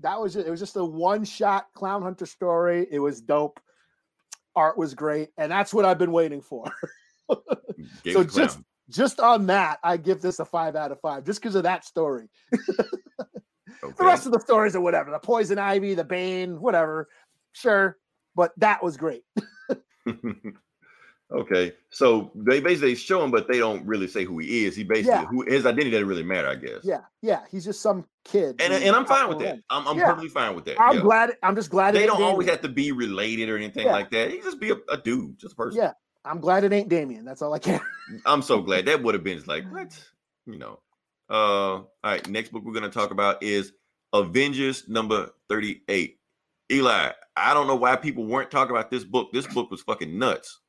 that was it it was just a one shot clown hunter story it was dope art was great and that's what i've been waiting for [laughs] so just just on that, I give this a five out of five, just because of that story. [laughs] The rest of the stories are whatever. The poison ivy, the bane, whatever. Sure, but that was great. [laughs] okay. So they basically show him, but they don't really say who he is. He basically Yeah. who his identity doesn't really matter, I guess. Yeah, yeah. He's just some kid. And and I'm fine with that. I'm, I'm Yeah. perfectly fine with that. I'm yeah. glad. I'm just glad they don't always have to be related or anything like that. He just be a, a dude, just a person. Yeah. I'm glad it ain't Damian. That's all I care. I'm so glad that would have been like [laughs] what you know. Uh, all right. Next book we're gonna talk about is Avengers number 38. Eli, I don't know why people weren't talking about this book. This book was fucking nuts.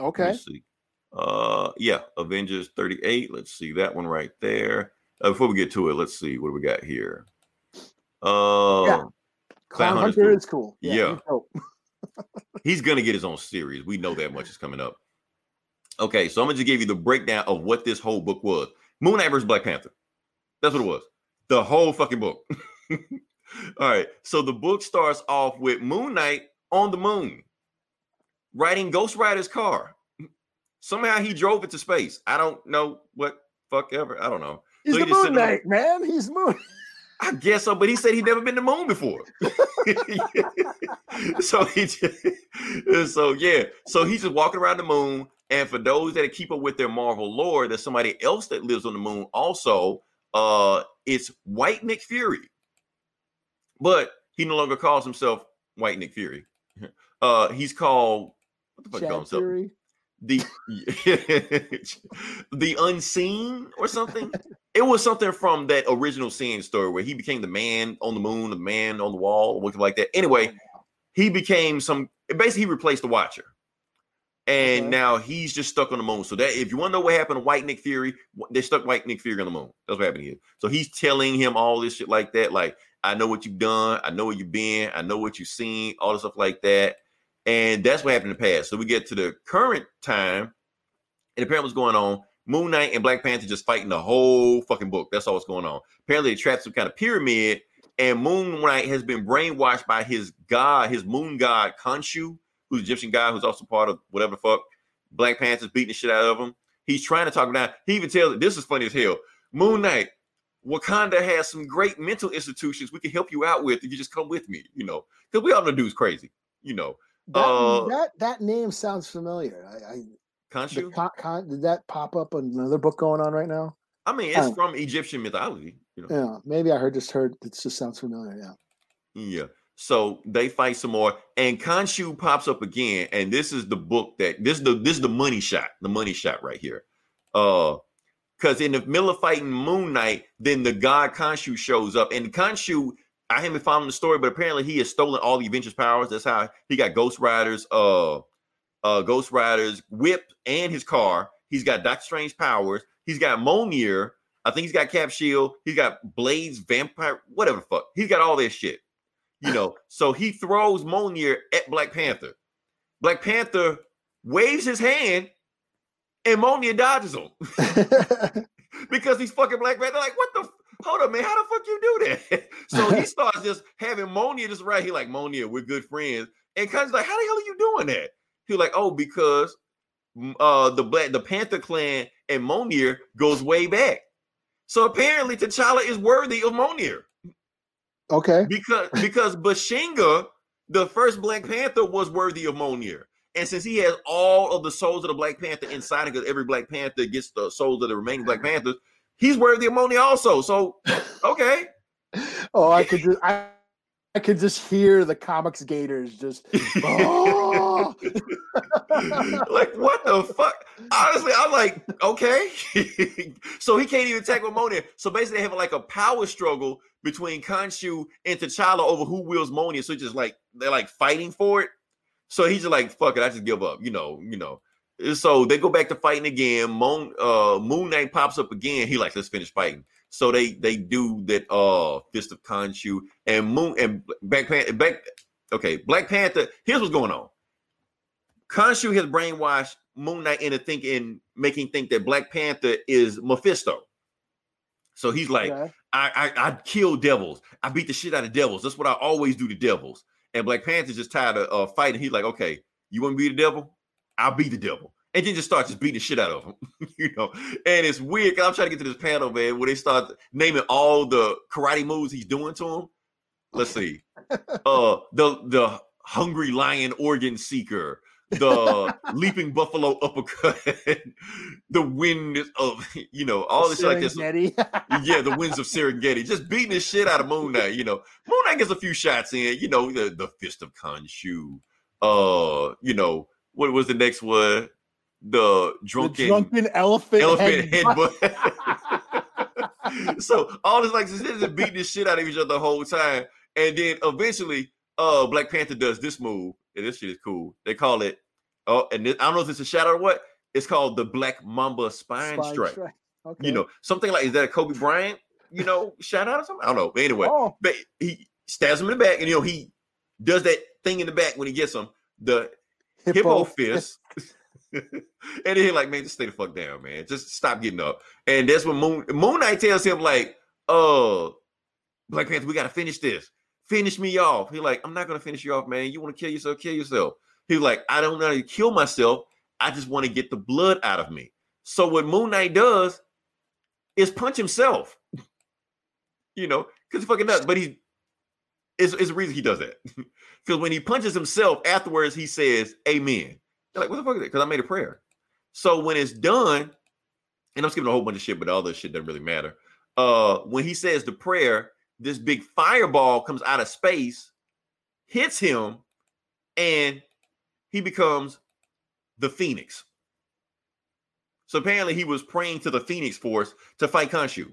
Okay. see. Uh, yeah, Avengers 38. Let's see that one right there. Uh, before we get to it, let's see what do we got here. Uh, Yeah. Clown Hunter's Hunter cool. is cool. Yeah. he's [laughs] he's gonna get his own series. We know that much is coming up. Okay, so I'm gonna just give you the breakdown of what this whole book was. Moon Knight versus Black Panther. That's what it was. The whole fucking book. [laughs] All right. So the book starts off with Moon Knight on the moon, riding Ghost Rider's car. Somehow he drove it to space. I don't know what fuck ever. I don't know. He's So he the Moon Knight, man. He's Moon. [laughs] I guess so, but he said he'd never been to the moon before. [laughs] so he just, so yeah, so he's just walking around the moon. And for those that keep up with their Marvel lore, there's somebody else that lives on the moon. Also, uh, it's White Nick Fury, but he no longer calls himself White Nick Fury. [laughs] Uh, he's called what the fuck Chad? Fury. the [laughs] the unseen or something. It was something from that Original Sin story where he became the man on the moon, the man on the wall, or something like that. Anyway, he became some basically he replaced the Watcher, and Okay. now he's just stuck on the moon. So that if you want to know what happened to White Nick Fury, they stuck White Nick Fury on the moon. That's what happened here. So he's telling him all this shit like that, like I know what you've done, I know where you've been, I know what you've seen, all this stuff like that. And that's what happened in the past. So we get to the current time, and apparently what's going on. Moon Knight and Black Panther just fighting the whole fucking book. That's all what's going on. Apparently, they trapped some kind of pyramid, and Moon Knight has been brainwashed by his god, his moon god Khonshu, who's an Egyptian guy who's also part of whatever the fuck. Black Panther's beating the shit out of him. He's trying to talk him down. He even tells it, this is funny as hell. Moon Knight, Wakanda has some great mental institutions we can help you out with if you just come with me, you know, because we all know dude's crazy, you know. That, Uh, that that name sounds familiar. I, I Khonshu. con, con, did that pop up another book going on right now? I mean, it's from Egyptian mythology, you know. Yeah, maybe I heard just heard it just sounds familiar. Yeah. Yeah. So they fight some more, and Khonshu pops up again, and this is the book that this is the this is the money shot, the money shot right here. Uh, because in the middle of fighting Moon Knight, then the god Khonshu shows up, and Khonshu, I haven't found the story, but apparently he has stolen all the Avengers powers. That's how he got Ghost Riders, uh, uh, Ghost Riders whip and his car. He's got Doctor Strange powers. He's got Mjolnir. I think he's got Cap Shield. He's got Blades, Vampire, whatever the fuck. He's got all this shit. You know, [laughs] so he throws Mjolnir at Black Panther. Black Panther waves his hand and Mjolnir dodges him [laughs] [laughs] because he's fucking Black Panther. Like, what the? Hold up, man. How the fuck you do that? [laughs] so he [laughs] starts just having Mjolnir just right. He like Mjolnir, we're good friends. And Khonshu's like, how the hell are you doing that? He like, oh, because mm, uh the black the Panther clan and Mjolnir goes way back. So apparently T'Challa is worthy of Mjolnir okay. because because Bashenga, the first Black Panther, was worthy of Mjolnir. And since he has all of the souls of the Black Panther inside, because every Black Panther gets the souls of the remaining Black Panthers, he's worthy of Mjolnir also. So [laughs] okay, Oh, I could just I, I could just hear the comics gators just oh. [laughs] like what the fuck? Honestly, I'm like, okay. [laughs] so he can't even tackle Mjolnir. So basically, they have like a power struggle between Khonshu and T'Challa over who wields Mjolnir. So it's just like they're like fighting for it. So he's just like, fuck it, I just give up. You know, you know. So they go back to fighting again. Moon, uh, Moon Knight pops up again. He like, let's finish fighting. So they they do that. Uh, Fist of Khonshu and Moon and Black Panther. Black, okay, Black Panther. Here's what's going on. Khonshu has brainwashed Moon Knight into thinking, making think that Black Panther is Mephisto. So he's like. I, I I kill devils. I beat the shit out of devils. That's what I always do to devils. And Black Panther's just tired of uh, fighting. He's like, okay, you want to be the devil? I'll be the devil. And then just start just beating the shit out of him, [laughs] you know. And it's weird. 'cause I'm trying to get to this panel, man, where they start naming all the karate moves he's doing to him. Let's see. [laughs] Uh, the the hungry lion organ seeker, the [laughs] leaping buffalo uppercut, the wind of you know all this shit like this yeah, the winds of Serengeti, just beating the shit out of Moon Knight. You know, Moon Knight gets a few shots in. You know, the, the fist of Khonshu. Uh, you know, what was the next one? The the drunken, drunken elephant, elephant head- headbutt. [laughs] so all this like this is just beating the shit out of each other the whole time, and then eventually, uh, Black Panther does this move, and this shit is cool. They call it. Oh, and this, I don't know if it's a shadow or what. It's called the Black Mamba Spine, spine Strike strike. Okay. you know, something like is that a Kobe Bryant, you know, shout out or something? I don't know. But anyway, Oh, but he stabs him in the back, and you know, he does that thing in the back when he gets him, the hippo, fist. [laughs] and then he like, man, just stay the fuck down, man. Just stop getting up. And that's when Moon Moon Knight tells him, like, uh, Black Panther, we gotta finish this. Finish me off. He like, I'm not gonna finish you off, man. You want to kill yourself, kill yourself. He's like, I don't know how to kill myself. I just want to get the blood out of me. So what Moon Knight does is punch himself. [laughs] you know, because he's fucking nuts. But he it's, it's the reason he does that. [laughs] Because when he punches himself afterwards, he says, Amen. They're like, what the fuck is that? Because I made a prayer. So when it's done, and I'm skipping a whole bunch of shit, but all this shit doesn't really matter. Uh, when he says the prayer, this big fireball comes out of space, hits him, and he becomes the Phoenix. So apparently he was praying to the Phoenix Force to fight Khonshu.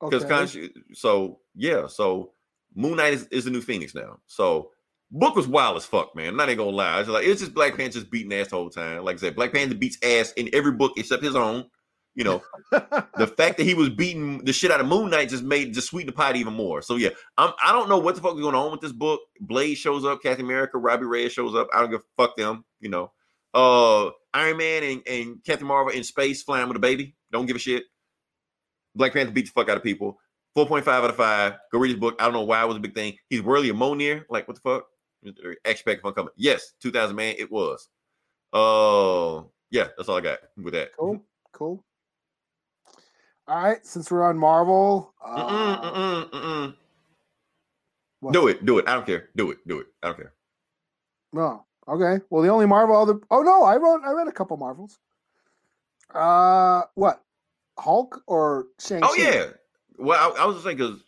Because okay. Khonshu, so yeah, so Moon Knight is, is the new Phoenix now. So book was wild as fuck, man. I'm not even gonna lie. It's like it's just Black Panther just beating ass the whole time. Like I said, Black Panther beats ass in every book except his own. You know, [laughs] the fact that he was beating the shit out of Moon Knight just made just sweeten the pot even more. So yeah, I'm I don't know what the fuck is going on with this book. Blade shows up, Captain America, Robbie Reyes shows up. I don't give a fuck them. You know, uh, Iron Man and, and Captain Marvel in space flying with a baby. Don't give a shit. Black Panther beat the fuck out of people. 4.5 out of 5. Go read his book. I don't know why it was a big thing. He's worthy of Mjolnir. Like, what the fuck? Expect fun coming. Yes, 2000 man, it was. Uh, yeah, that's all I got with that. cool, cool. All right, since we're on Marvel, Mm-mm, uh, mm-mm, mm-mm. Do it, do it. I don't care. Do it, do it. I don't care. No. Okay. Well, the only Marvel other Oh no, I wrote I read a couple Marvels. Uh what? Hulk or Shang Oh yeah. Well, I, I was just saying because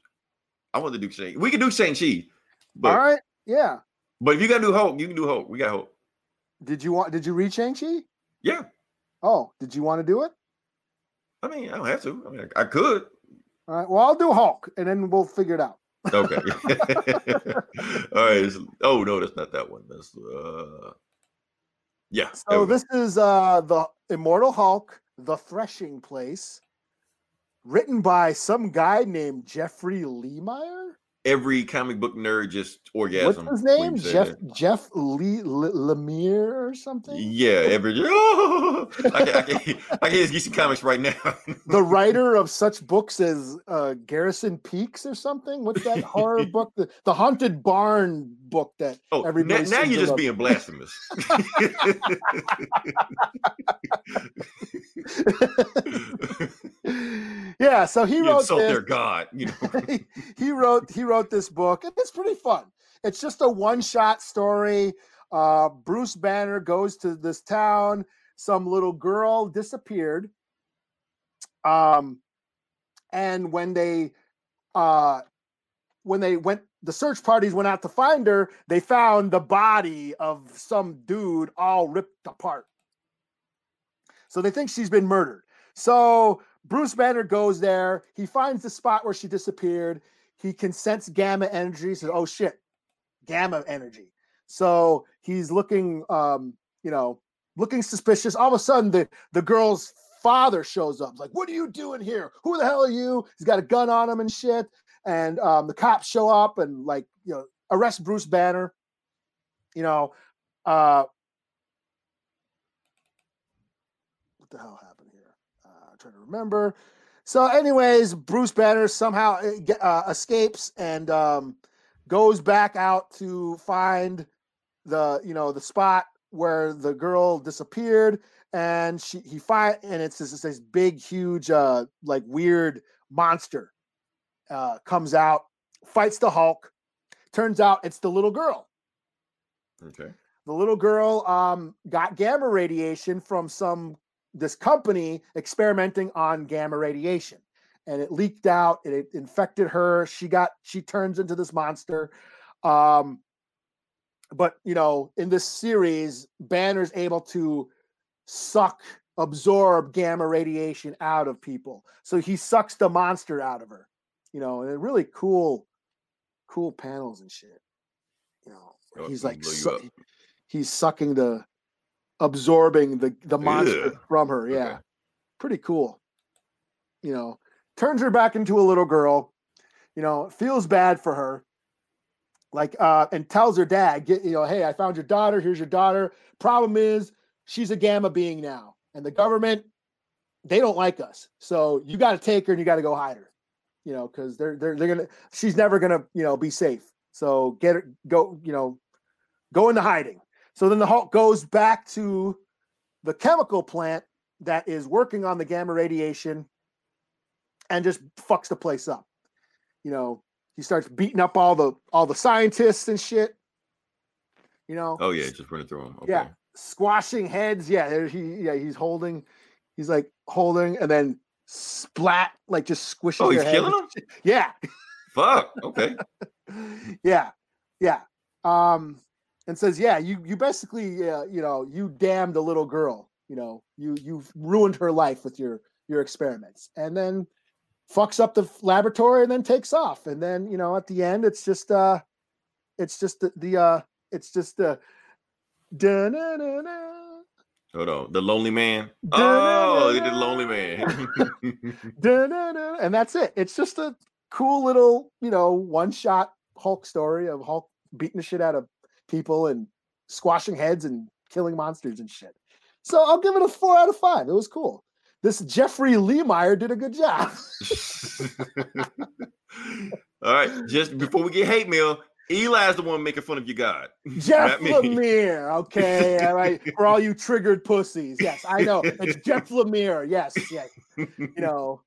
I want to do Shang. We can do Shang Chi, but All right. Yeah. but if you gotta do Hulk, you can do Hulk. We got Hulk. Did you want did you read Shang-Chi? Yeah. Oh, did you want to do it? I mean, I don't have to. I mean, I, I could. All right. Well, I'll do Hulk and then we'll figure it out. Okay. [laughs] [laughs] All right. oh no, that's not that one. That's uh. Yeah. So this is uh the Immortal Hulk, The Threshing Place, written by some guy named Jeffrey Lemire. every comic book nerd just orgasm. What's his name? Jeff that. Jeff Lee Le- Lemire or something. Yeah, every [laughs] I can, I can, I can just get some comics right now. [laughs] the writer of such books as uh, Garrison Peaks or something. What's that horror [laughs] book? The, the Haunted Barn book that Oh, now, everybody. now seems you're just being blasphemous. Yeah, so he you wrote insult this. their god. You know. [laughs] he, he wrote he wrote this book and it's pretty fun it's just a one-shot story uh bruce banner goes to this town some little girl disappeared um and when they uh when they went the search parties went out to find her they found the body of some dude all ripped apart so they think she's been murdered so Bruce Banner goes there. He finds the spot where she disappeared. He can sense gamma energy. Says, "Oh shit, gamma energy." So he's looking, um, you know, looking suspicious. All of a sudden, the the girl's father shows up. He's like, "What are you doing here? Who the hell are you?" He's got a gun on him and shit. And um, the cops show up and like, you know, arrest Bruce Banner. You know, uh, what the hell happened trying to remember. So, anyways, Bruce Banner somehow uh, uh, escapes and um, goes back out to find the you know the spot where the girl disappeared, and she he find and it's this, this big huge uh, like weird monster uh, comes out, fights the Hulk. Turns out it's the little girl Okay. the little girl um, got gamma radiation from some this company experimenting on gamma radiation and it leaked out and it infected her. She got she turns into this monster. Um but you know in this series banner's able to suck absorb gamma radiation out of people. So he sucks the monster out of her you know and really cool cool panels and shit you know he's like su- he's sucking the absorbing the the monster Ugh. from her yeah. Okay. pretty cool. You know turns her back into a little girl you know feels bad for her like uh and tells her dad get you know hey i found your daughter here's your daughter. Problem is she's a gamma being now and the government they don't like us. So you got to take her and you got to go hide her you know because they're they're they're gonna she's never gonna you know be safe. So get her go you know go into hiding so then the hulk goes back to the chemical plant that is working on the gamma radiation and just fucks the place up you know he starts beating up all the all the scientists and shit you know Oh yeah, just running through them. Okay. yeah squashing heads yeah there he yeah he's holding he's like holding and then splat like just squishing. Oh, he's killing them. [laughs] yeah Fuck. Okay. [laughs] yeah yeah um and says yeah you you basically uh, you know you damned a little girl you know you you've ruined her life with your your experiments and then fucks up the laboratory and then takes off and then you know at the end it's just uh it's just the, the uh it's just the da-na-na-na, Hold on. The Lonely Man. Oh, did Lonely Man. [laughs] and that's it it's just a cool little you know one shot hulk story of hulk beating the shit out of people and squashing heads and killing monsters and shit. So i'll give it a four out of five. It was cool. This jeffrey lemire did a good job. [laughs] All right. Just before we get hate mail, Eli's the one making fun of your God. [laughs] jeff lemire okay all right. [laughs] For all you triggered pussies. Yes i know. It's jeff lemire. Yes yes. You know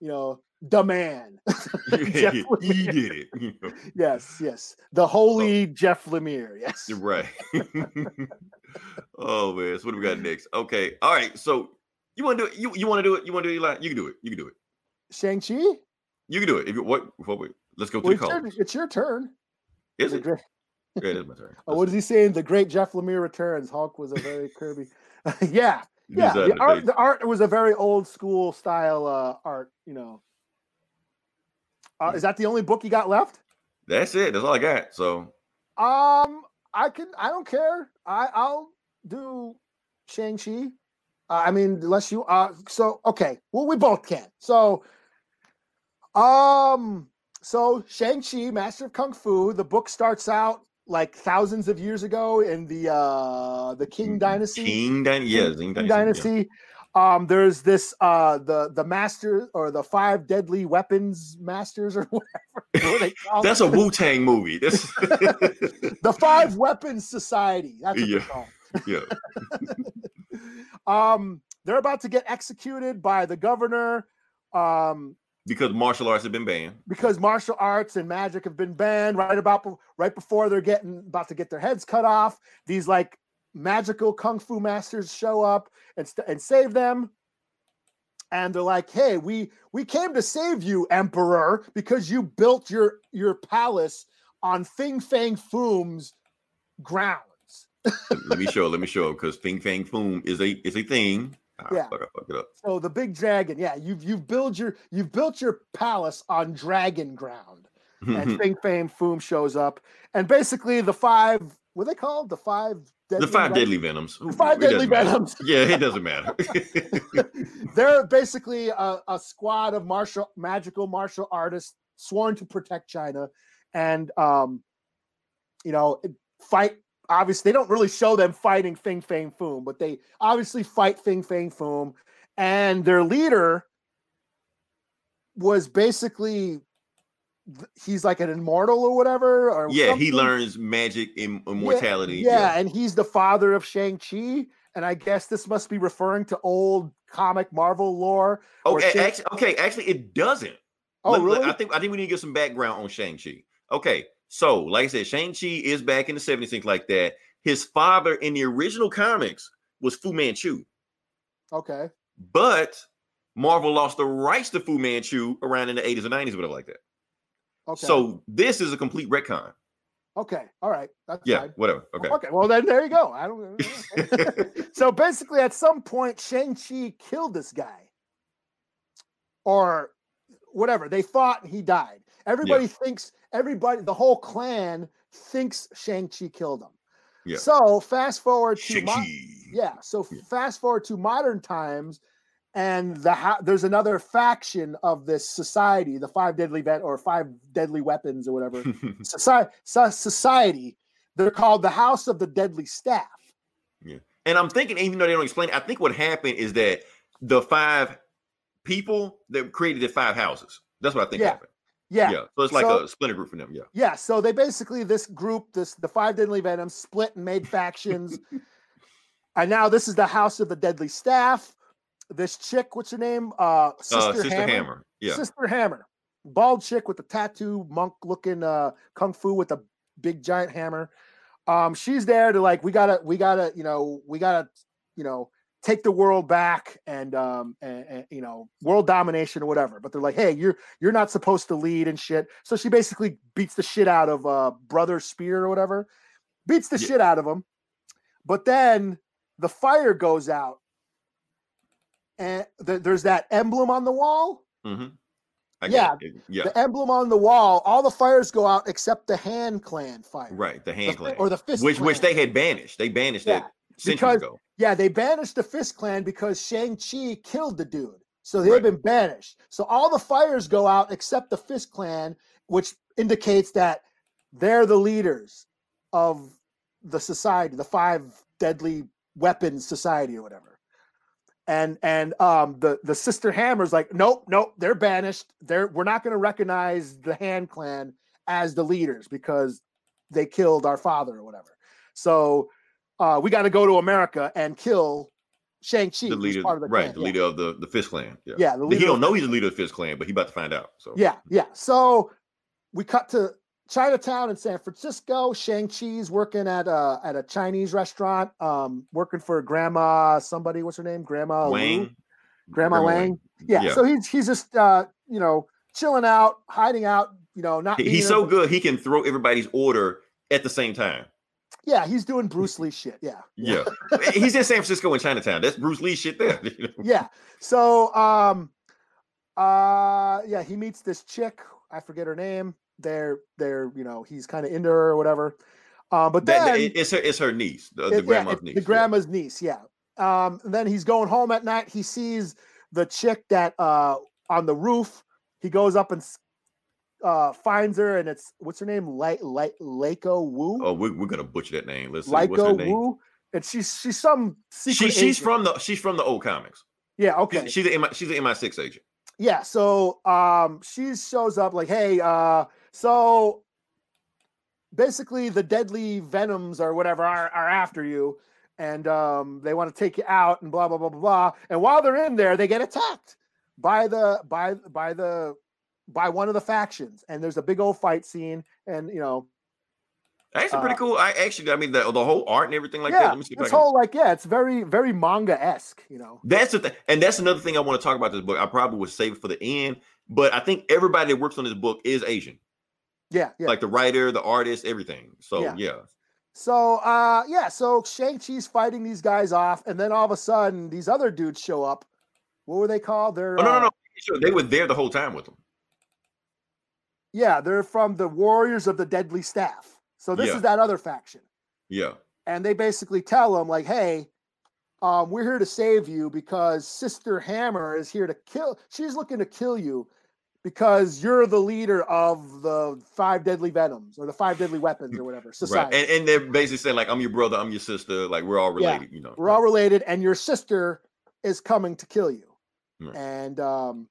you know the man [laughs] Jeff [laughs] he did it. you know. yes yes the holy jeff lemire yes right. [laughs] oh man, so what do we got next? Okay, all right. So you want to do it? You you want to do it? You want to do it, Eli? You can do it. You can do it. shang-chi You can do it. If you what? What? Wait, let's go Well, the your, call. it's your turn. Is The it? great- Yeah, it is my turn. oh, what is he saying? The great Jeff Lemire returns. Hulk was a very Kirby. yeah, yeah. The art, the art was a very old school style uh, art. You know. Uh, is that the only book you got left? That's it. That's all I got. So Um, I can. I don't care. I I'll do Shang Chi. Uh, I mean, unless you. Uh, so okay. Well, we both can. So, um, so Shang-Chi, Master of Kung Fu, the book starts out like thousands of years ago in the uh the King Dynasty. Mm, King Dynasty. Yeah, King King Dynasty. yeah. Um, there's this uh the the master or the five deadly weapons masters or [laughs] whatever. what are they called? That's a Wu Tang movie. That's [laughs] the five weapons society. That's what Yeah. yeah. [laughs] Um, they're about to get executed by the governor. Um, Because martial arts have been banned. because martial arts and magic have been banned right about right before they're getting about to get their heads cut off these like magical kung fu masters show up and, st- and save them and they're like hey we we came to save you emperor because you built your your palace on fing fang foom's grounds let me show. Let me show. Because Fing Fang Foom is a is a thing. Ah, Yeah. Fuck, I fucked it up. so the big dragon yeah you've you've built your you've built your palace on dragon ground [laughs] and Fing Fang Foom shows up, and basically the five what are they called? The five the five deadly venoms. Five it deadly matter. venoms. Yeah, it doesn't matter. [laughs] [laughs] They're basically a, a squad of martial magical martial artists sworn to protect China, and um, you know, fight. Obviously, they don't really show them fighting Fing Fang Foom, but they obviously fight Fing Fang Foom, and their leader was basically he's like an immortal or whatever. Or yeah, he learns magic and immortality. Yeah, and he's the father of Shang Chi, and I guess this must be referring to old comic Marvel lore. Oh, Shang- actually, okay. Actually, it doesn't. Oh, let- really? I think I think we need to get some background on Shang Chi. Okay, so like I said, Shang Chi is back in the seventies, things like that. His father in the original comics was Fu Manchu, Okay. but Marvel lost the rights to Fu Manchu around in the eighties or nineties, whatever like that. Okay. So this is a complete retcon. okay. All right. That's Yeah, fine. whatever. Okay. Okay. Well, then there you go. I don't. [laughs] [laughs] so basically, at some point, Shang Chi killed this guy, or whatever. They thought he died. Everybody thinks. Everybody, the whole clan thinks Shang Chi killed him. Yeah. So fast forward to mo- yeah. So Yeah. fast forward to modern times, and the there's another faction of this society, the five deadly vet or five deadly weapons or whatever [laughs] society. Society. They're called the House of the Deadly Staff. Yeah, and I'm thinking, even though they don't explain it, I think what happened is that the five people that created the five houses. That's what I think Yeah. happened. Yeah. Yeah. So it's like So- a splinter group for them. Yeah. Yeah, so they basically this group, this the five deadly venoms split and made factions. [laughs] and now this is the House of the Deadly Staff. This chick, what's her name? Uh Sister, uh, Sister Hammer. Hammer. Yeah. Sister Hammer. Bald chick with the tattoo, monk looking uh kung fu with a big giant hammer. Um, she's there to like, we gotta, we gotta, you know, we gotta, you know, take the world back and um and, and, you know world domination or whatever but they're like hey you're you're not supposed to lead and shit so she basically beats the shit out of uh brother spear or whatever beats the Yeah. shit out of him but then the fire goes out and th- there's that emblem on the wall hmm Yeah. Yeah. the emblem on the wall all the fires go out except the hand clan fire Right. The The hand fi- clan. or the fist which which they had banished. They banished Yeah, that centuries because- ago. Yeah, they banished the Fist Clan because Shang-Chi killed the dude. So they've Right. been banished. So all the fires go out except the Fist Clan, which indicates that they're the leaders of the society, the five deadly weapons society or whatever. And and um the the sister hammers like, nope, nope, they're banished. They're we're not gonna recognize the hand clan as the leaders because they killed our father or whatever. So uh, we got to go to America and kill Shang-Chi. The leader, part of the right? clan. The yeah. leader of the the Fist Clan. Yeah. Yeah, he don't know he's the leader of the Fist Clan, but he about to find out. So Yeah, yeah. So we cut to Chinatown in San Francisco. Shang-Chi's working at a at a Chinese restaurant, um, working for Grandma somebody. What's her name? Grandma? Wang, Grandma, Wang. Yeah, Yeah. So he's he's just uh, you know chilling out, hiding out. You know, not. He's so good he can throw everybody's order at the same time. Yeah, he's doing Bruce Lee shit. Yeah. Yeah. [laughs] he's in San Francisco and Chinatown. That's Bruce Lee shit there. [laughs] yeah. So um uh yeah, he meets this chick, I forget her name. They're they're, you know, he's kind of into her or whatever. Um but then that- it's her it's her niece, the, it- the yeah, grandma's it's niece. The yeah. grandma's niece, yeah. Um and then he's going home at night. He sees the chick that uh on the roof. He goes up and uh finds her and it's what's her name? Light Light Leiko Wu. Oh, we're, we're gonna butcher that name. Let's see. What's her name? Wu. And she's she's some She, secret she's agent. from the she's from the old comics. yeah okay She's, she's an MI, she's an MI6 agent. yeah so um she shows up like hey uh so basically the deadly venoms or whatever are, are after you and um they want to take you out and blah blah blah blah blah and while they're in there they get attacked by the by by the by one of the factions and there's a big old fight scene and you know pretty Uh, cool. I actually, I mean, the, the whole art and everything like yeah that. Let me see if I this can. whole like yeah it's very very manga-esque you know That's the thing, and that's another thing I want to talk about this book. I probably would save it for the end, but I think everybody that works on this book is Asian, yeah yeah like the writer, the artist, everything. So Yeah. yeah, So uh yeah, so Shang-Chi's fighting these guys off, and then all of a sudden these other dudes show up. What were they called? They're Oh, no, no, uh, no. Sure, they were there the whole time with them. yeah, they're from the Warriors of the Deadly Staff. So this Yeah. is that other faction. Yeah, And they basically tell them, like, hey, um, we're here to save you because Sister Hammer is here to kill. She's looking to kill you because you're the leader of the five deadly venoms or the five deadly weapons or whatever. right. Society. And, and they're basically saying like, "I'm your brother, I'm your sister, like we're all Yeah. related." You know, we're all related and your sister is coming to kill you Right. and um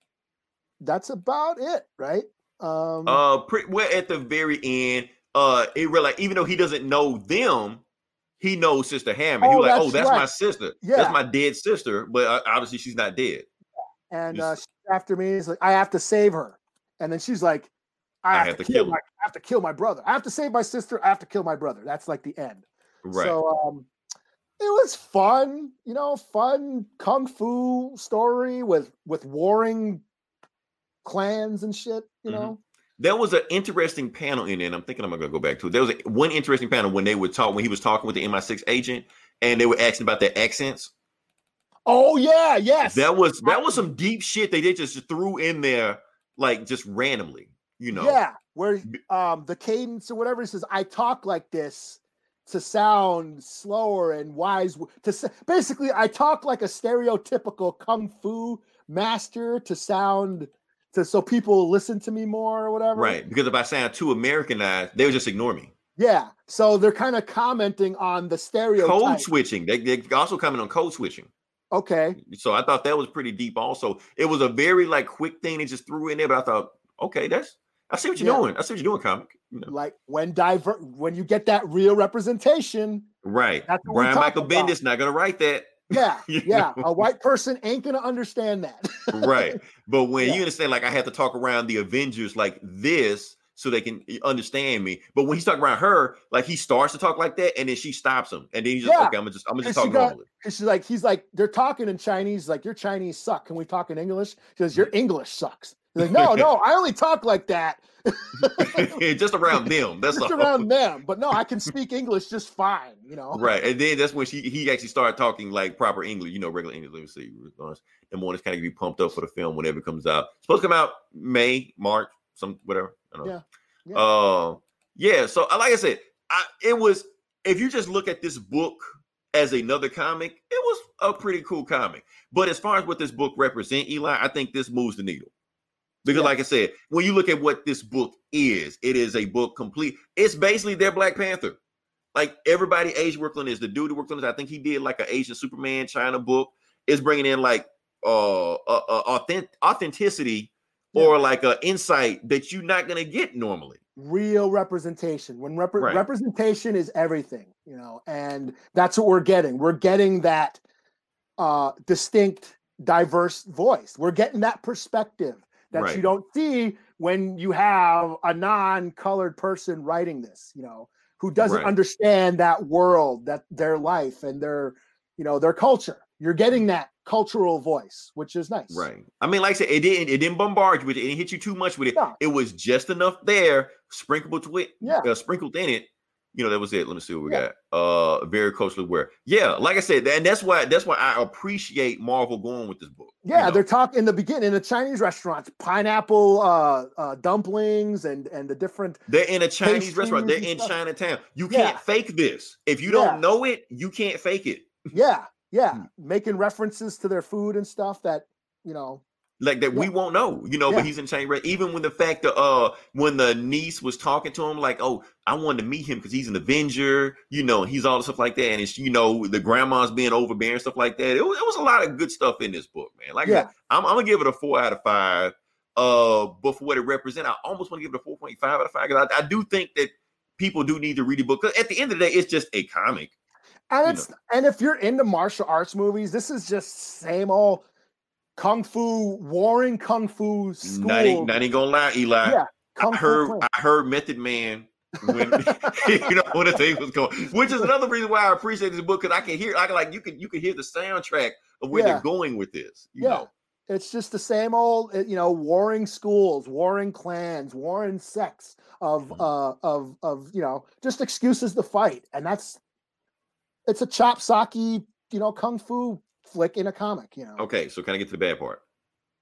that's about it right um Uh, pretty well at the very end. Uh, it really like even though he doesn't know them, he knows Sister Hammer. he Oh, was like, "Oh, that's that's my sister. Yeah. That's my dead sister." But uh, obviously, she's not dead. and uh she's after me he's like i have to save her and then she's like i, have, to, kill, him." my i have to kill my brother i have to save my sister i have to kill my brother that's like the end Right. so um it was fun you know fun kung fu story with with warring clans and shit you Mhm. know There was an interesting panel in there, and I'm thinking I'm gonna go back to it. There was a, one interesting panel when they would talk when he was talking with the MI6 agent, and they were asking about their accents. Oh yeah yes That was that was some deep shit they did just threw in there, like just randomly. You know, Yeah, where um the cadence or whatever says, I talk like this to sound slower and wise. To basically, I talk like a stereotypical kung fu master to sound to so people listen to me more or whatever. right. Because if I sound too Americanized, they would just ignore me. Yeah. So they're kind of commenting on the stereotype. Code switching. They, they also comment on code switching. Okay. Mm, so I thought that was pretty deep. Also, it was a very like quick thing they just threw in there, but I thought, okay, that's I see what you're Yeah. doing. I see what you're doing, comic. You know. Like when diver when you get that real representation. Right. That's Brian Michael about. Bendis not gonna write that. Yeah. [laughs] Yeah. know? A white person ain't gonna understand that. right. But [laughs] when Yeah. you understand, like I have to talk around the Avengers like this so they can eh, understand me. But when he's talking around her, like he starts to talk like that, and then she stops him, and then he's just Yeah. okay. I'm gonna just I'm gonna just talk got- normally. She's like, he's like, they're talking in Chinese, like your Chinese suck. Can we talk in English? She says Your English sucks. He's like, no, no, I only talk like that. [laughs] just around them. That's [laughs] Just all. around them. But no, I can speak English just fine, you know. Right. And then that's when she he actually started talking like proper English, you know, regular English. Let me see. The mornings kind of be pumped up for the film whenever it comes out. Supposed to come out May, March, some whatever. Know. Yeah. Uh, yeah. So like I said, I, it was if you just look at this book as another comic, it was a pretty cool comic. But as far as what this book represents, Eli, I think this moves the needle. Because, Yeah. like I said, when you look at what this book is, it is a book complete. It's basically their Black Panther. Like everybody, Asian worked on this. The dude who worked on this, I think he did like an Asian Superman China book. Is bringing in like uh, uh, uh authentic authenticity or like a insight that you're not gonna get normally. Real representation. When repre- Right. representation is everything, you know, and that's what we're getting. We're getting that uh distinct, diverse voice. We're getting that perspective that you don't see when you have a non-colored person writing this, you know, who doesn't Right. understand that world, that their life and their, you know, their culture. You're getting that cultural voice, which is nice. Right. I mean, like I said, it didn't it didn't bombard you with it. It didn't hit you too much with it. No. It was just enough there, sprinkled to it, Yeah. uh, sprinkled in it. You know, that was it. Let me see what we Yeah. got. Uh very culturally aware. Yeah, like I said, and that's why that's why I appreciate Marvel going with this book. you Yeah, know. they're talking in the beginning in the Chinese restaurants, pineapple uh, uh, dumplings and and the different. They're in a Chinese restaurant. They're in. Chinatown. You Yeah. can't fake this. If you don't know it, you can't fake it. Yeah, yeah, Hmm. making references to their food and stuff that you know. like that we won't know, you know. Yeah. But he's in chain red. Even when the fact that uh when the niece was talking to him, like, oh, I wanted to meet him because he's an Avenger, you know, and he's all the stuff like that, and it's you know the grandma's being overbearing stuff like that. It was, it was a lot of good stuff in this book, man. Like, Yeah. I'm, I'm gonna give it a four out of five. Uh, but for what it represents, I almost want to give it a four point five out of five because I, I do think that people do need to read the book. 'Cause at the end of the day, it's just a comic. And you it's and if you're into martial arts movies, this is just same old kung fu warring kung fu school. Not, ain't- not even gonna lie, Eli. Yeah, kung I heard. I heard Method Man when [laughs] you know when the thing was going, which is another reason why I appreciate this book because I can hear I can like you can you can hear the soundtrack of where Yeah. they're going with this. You Yeah. know, It's just the same old, uh, you know, warring schools, warring clans, warring sects of Mhm. uh of of you know just excuses to fight, and that's it's a chop socky, you know, kung fu flick in a comic. You know. okay. So can I get to the bad part?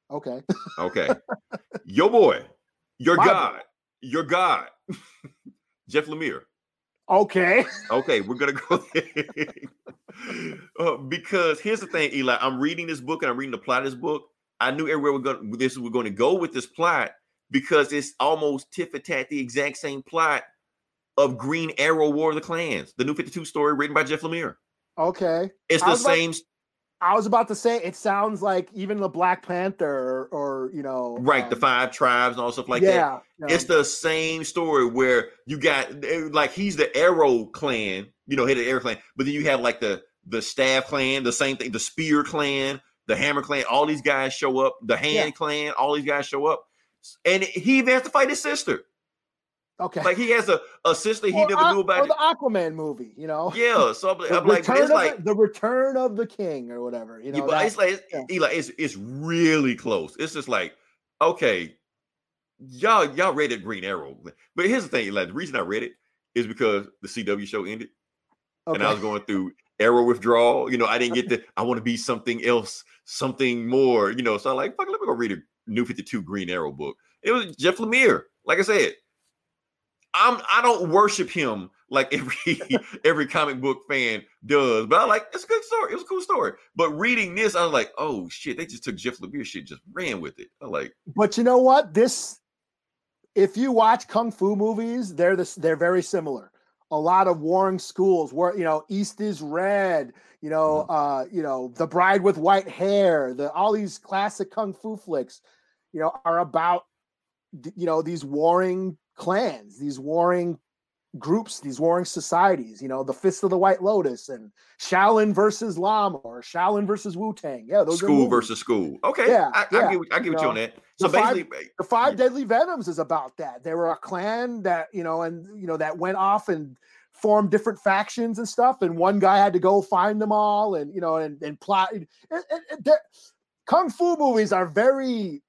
Okay. Okay, your boy, your My boy. God, your God, [laughs] Jeff Lemire. Okay. Okay, we're gonna go [laughs] there. Uh, because here's the thing, Eli. I'm reading this book and I'm reading the plot of this book. I knew everywhere we're gonna This we're going to go with this plot because it's almost tit for tat the exact same plot of Green Arrow: War of the Clans, the New 52 story written by Jeff Lemire. Okay. It's the was about- same, I was about to say it sounds like even the Black Panther or, or you know right? the um, five tribes and all stuff like that. yeah, It's the same story where you got eh, like he's the Arrow clan, you know, head of the Arrow clan, but then you have like the the Staff clan, the same thing, the Spear clan, the Hammer clan. All these guys show up. The Hand Yeah. clan. All these guys show up, and he even has to fight his sister. Okay. Like he has a, a sister he Or never knew about. or the Aquaman movie, you know. yeah, so I'm, The I'm like, it's like, the, the return of the king or whatever, you know. yeah, but that- it's like, yeah. Eli, it's it's really close. It's just like, okay, y'all y'all read it Green Arrow, but here's the thing, Eli. The reason I read it is because the CW show ended. and I was going through arrow withdrawal. You know, I didn't get the I want to be something else, something more. You know, so I'm like, fuck, let me go read a New Fifty Two Green Arrow book. It was Jeff Lemire. Like I said, I'm I don't worship him like every [laughs] every comic book fan does, but I like it's a good story. It was a cool story. But reading this, I was like, oh shit, they just took Jeff Lemire shit, just ran with it. I like, But you know what? This, if you watch kung fu movies, they're this. They're very similar. A lot of warring schools, where you know East is red. You know, uh, you know the Bride with White Hair. The all these classic kung fu flicks, you know, are about you know these warring clans, these warring groups, these warring societies. You know, the Fist of the White Lotus and Shaolin versus Lama or Shaolin versus Wu Tang. Yeah, those school versus school. Okay, Yeah, I, I yeah, get I get you with you on that. So eh, the five- basically, the five deadly venoms is about that they were a clan that you know and you know that went off and formed different factions and stuff and one guy had to go find them all and you know and, and plot and, and- and kung fu movies are very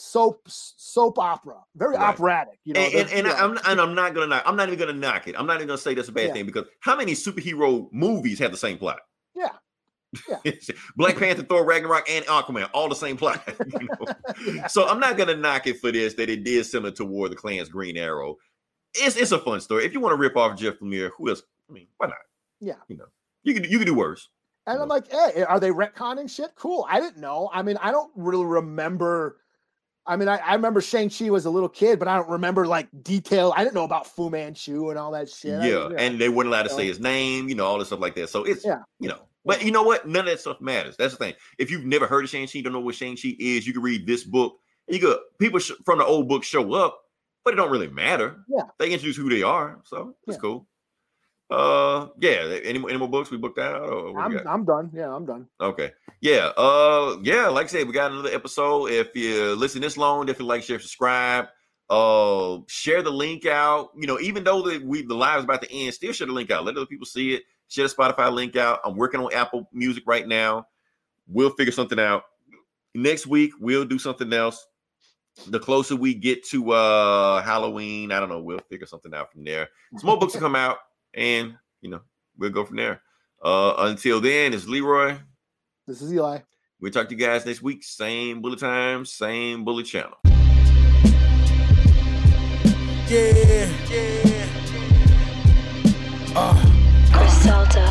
soap soap opera very Right. operatic you know and, and, and you know, I'm and I'm not gonna knock. I'm not even gonna knock it. I'm not even gonna say that's a bad Yeah. thing because how many superhero movies have the same plot? Yeah. Yeah. [laughs] Black Panther, Thor, Ragnarok, and Aquaman, all the same plot. [laughs] you know? [laughs] Yeah. So I'm not gonna knock it for this that it did similar to War of the Clans Green Arrow. It's it's a fun story. If you want to rip off Jeff Lemire, who else? I mean, why not? Yeah. You know, you can you can do worse. and i'm like hey are they retconning shit cool i didn't know i mean i don't really remember I mean, I, I remember Shang-Chi was a little kid, but I don't remember like detail. I didn't know about Fu Manchu and all that shit. I- Yeah, and they weren't allowed to say his name, you know, all this stuff like that. So it's Yeah. you know, but you know what? None of that stuff matters. That's the thing. If you've never heard of Shang-Chi, don't know what Shang-Chi is, you can read this book. You could people sh- from the old book show up, but it don't really matter. Yeah. They introduce who they are, so it's Yeah. cool. Uh yeah, any, any more books we booked out or I'm? I'm done. Yeah, I'm done. Okay. Yeah. Uh yeah, like I said, we got another episode. If you listen this long, definitely like, share, subscribe. Uh share the link out. You know, even though the we the live is about to end, still share the link out. Let other people see it. Share the Spotify link out. I'm working on Apple Music right now. We'll figure something out. Next week, we'll do something else. The closer we get to uh Halloween, I don't know, we'll figure something out from there. Some more books will [laughs] come out, and you know, we'll go from there. Uh until then, it's Leroy. This is Eli. We'll talk to you guys next week. Same bullet time, same bullet channel. Yeah, yeah. Uh, Griselda.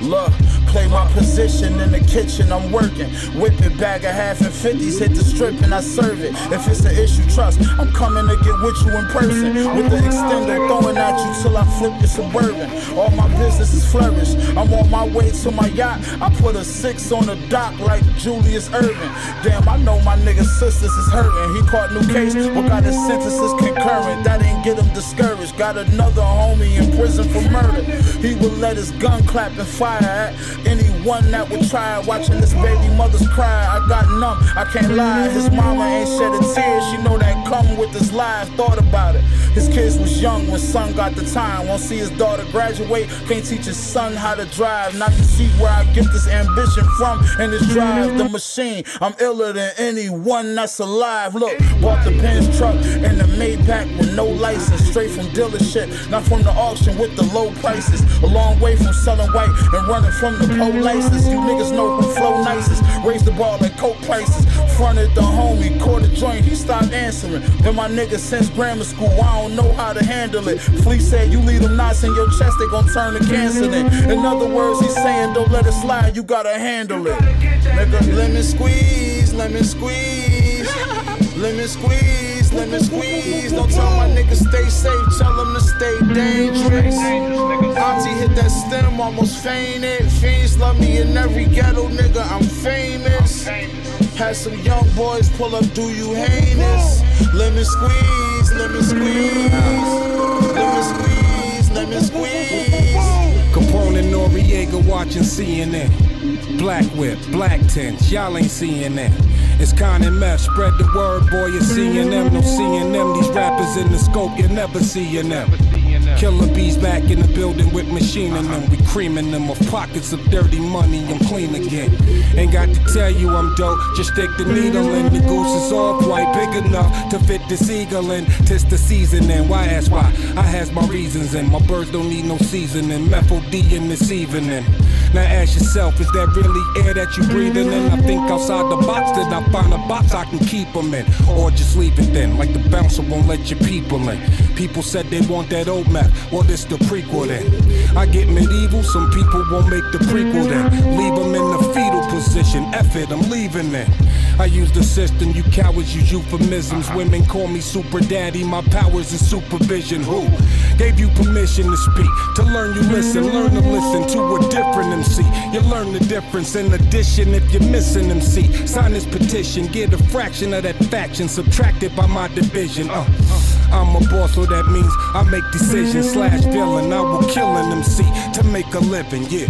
look, play my position in the kitchen, I'm working. Whip it, bag of half and fifties, hit the strip and I serve it. If it's an issue, trust, I'm coming to get with you in person. With the extender throwing at you till I flip your suburban. All my business is flourish. I'm on my way to my yacht. I put a six on the dock like Julius Erving. Damn, I know my nigga's sisters is hurting. He caught new case, but got his sentences concurrent. That ain't get him discouraged. Got another homie in prison for murder. He would let his gun clap and fire at anyone that would try. Watching this baby mother's cry, I got numb. I can't lie. His mama ain't shed a tear. She know that come with this life. Thought about it. His kids was young when son got the time. Won't see his daughter graduate. Can't teach his son how to drive. Not to see where I get this ambition from and this drive. The machine. I'm iller than anyone that's alive. Look, bought the Benz truck and the Maybach with no license. Straight from dealership, not from the auction with the low prices. A long way from selling white and running from the polices. You niggas know who flow nicest. Raise the ball at coke prices. Fronted the homie, caught a joint, he stopped answering. Been my nigga since grammar school, I don't know how to handle it. Flea said, You leave them knots in your chest, they gon' turn to cancer then. In other words, he's saying, Don't let it slide, you gotta handle it. Nigga, lemon squeeze, lemon squeeze. Lemon squeeze, lemon squeeze. Don't tell my niggas stay safe, tell them to stay dangerous. Auntie hit that stem, almost fainted. Fiends love me in every ghetto, nigga, I'm famous. Had some young boys pull up, do you heinous? Lemon squeeze, lemon squeeze. Lemon squeeze, lemon squeeze. Capone and Noriega watching CNN. Black whip, black tents, y'all ain't seeing that. It's Con and Meth, spread the word, boy, you're seeing them, no seeing them. These rappers in the scope, you're never seeing them. Killer bees back in the building with machine in them. We creaming them of pockets of dirty money. I'm clean again. Ain't got to tell you I'm dope. Just stick the needle in. The goose is all white, big enough to fit this eagle in. Tis the season and why ask why? I has my reasons and my birds don't need no seasoning. Methyl D in this evening. Now ask yourself, is that really air that you breathing in? I think outside the box that I find a box I can keep them in. Or just leave it then, like the bouncer won't let your people in. People said they want that old map. Well, this the prequel then. I get medieval, some people won't make the prequel then. Leave them in the fetal position. F it, I'm leaving then. I use the system, you cowards use euphemisms. Women call me super daddy, my powers is supervision. Who gave you permission to speak? To learn, you listen. Learn to listen to a different MC. You learn the difference. In addition, if you're missing MC, sign this petition. Get a fraction of that faction subtracted by my division. Uh, I'm a boss, so that means I make decisions slash villain. I will kill an MC to make a living, yeah.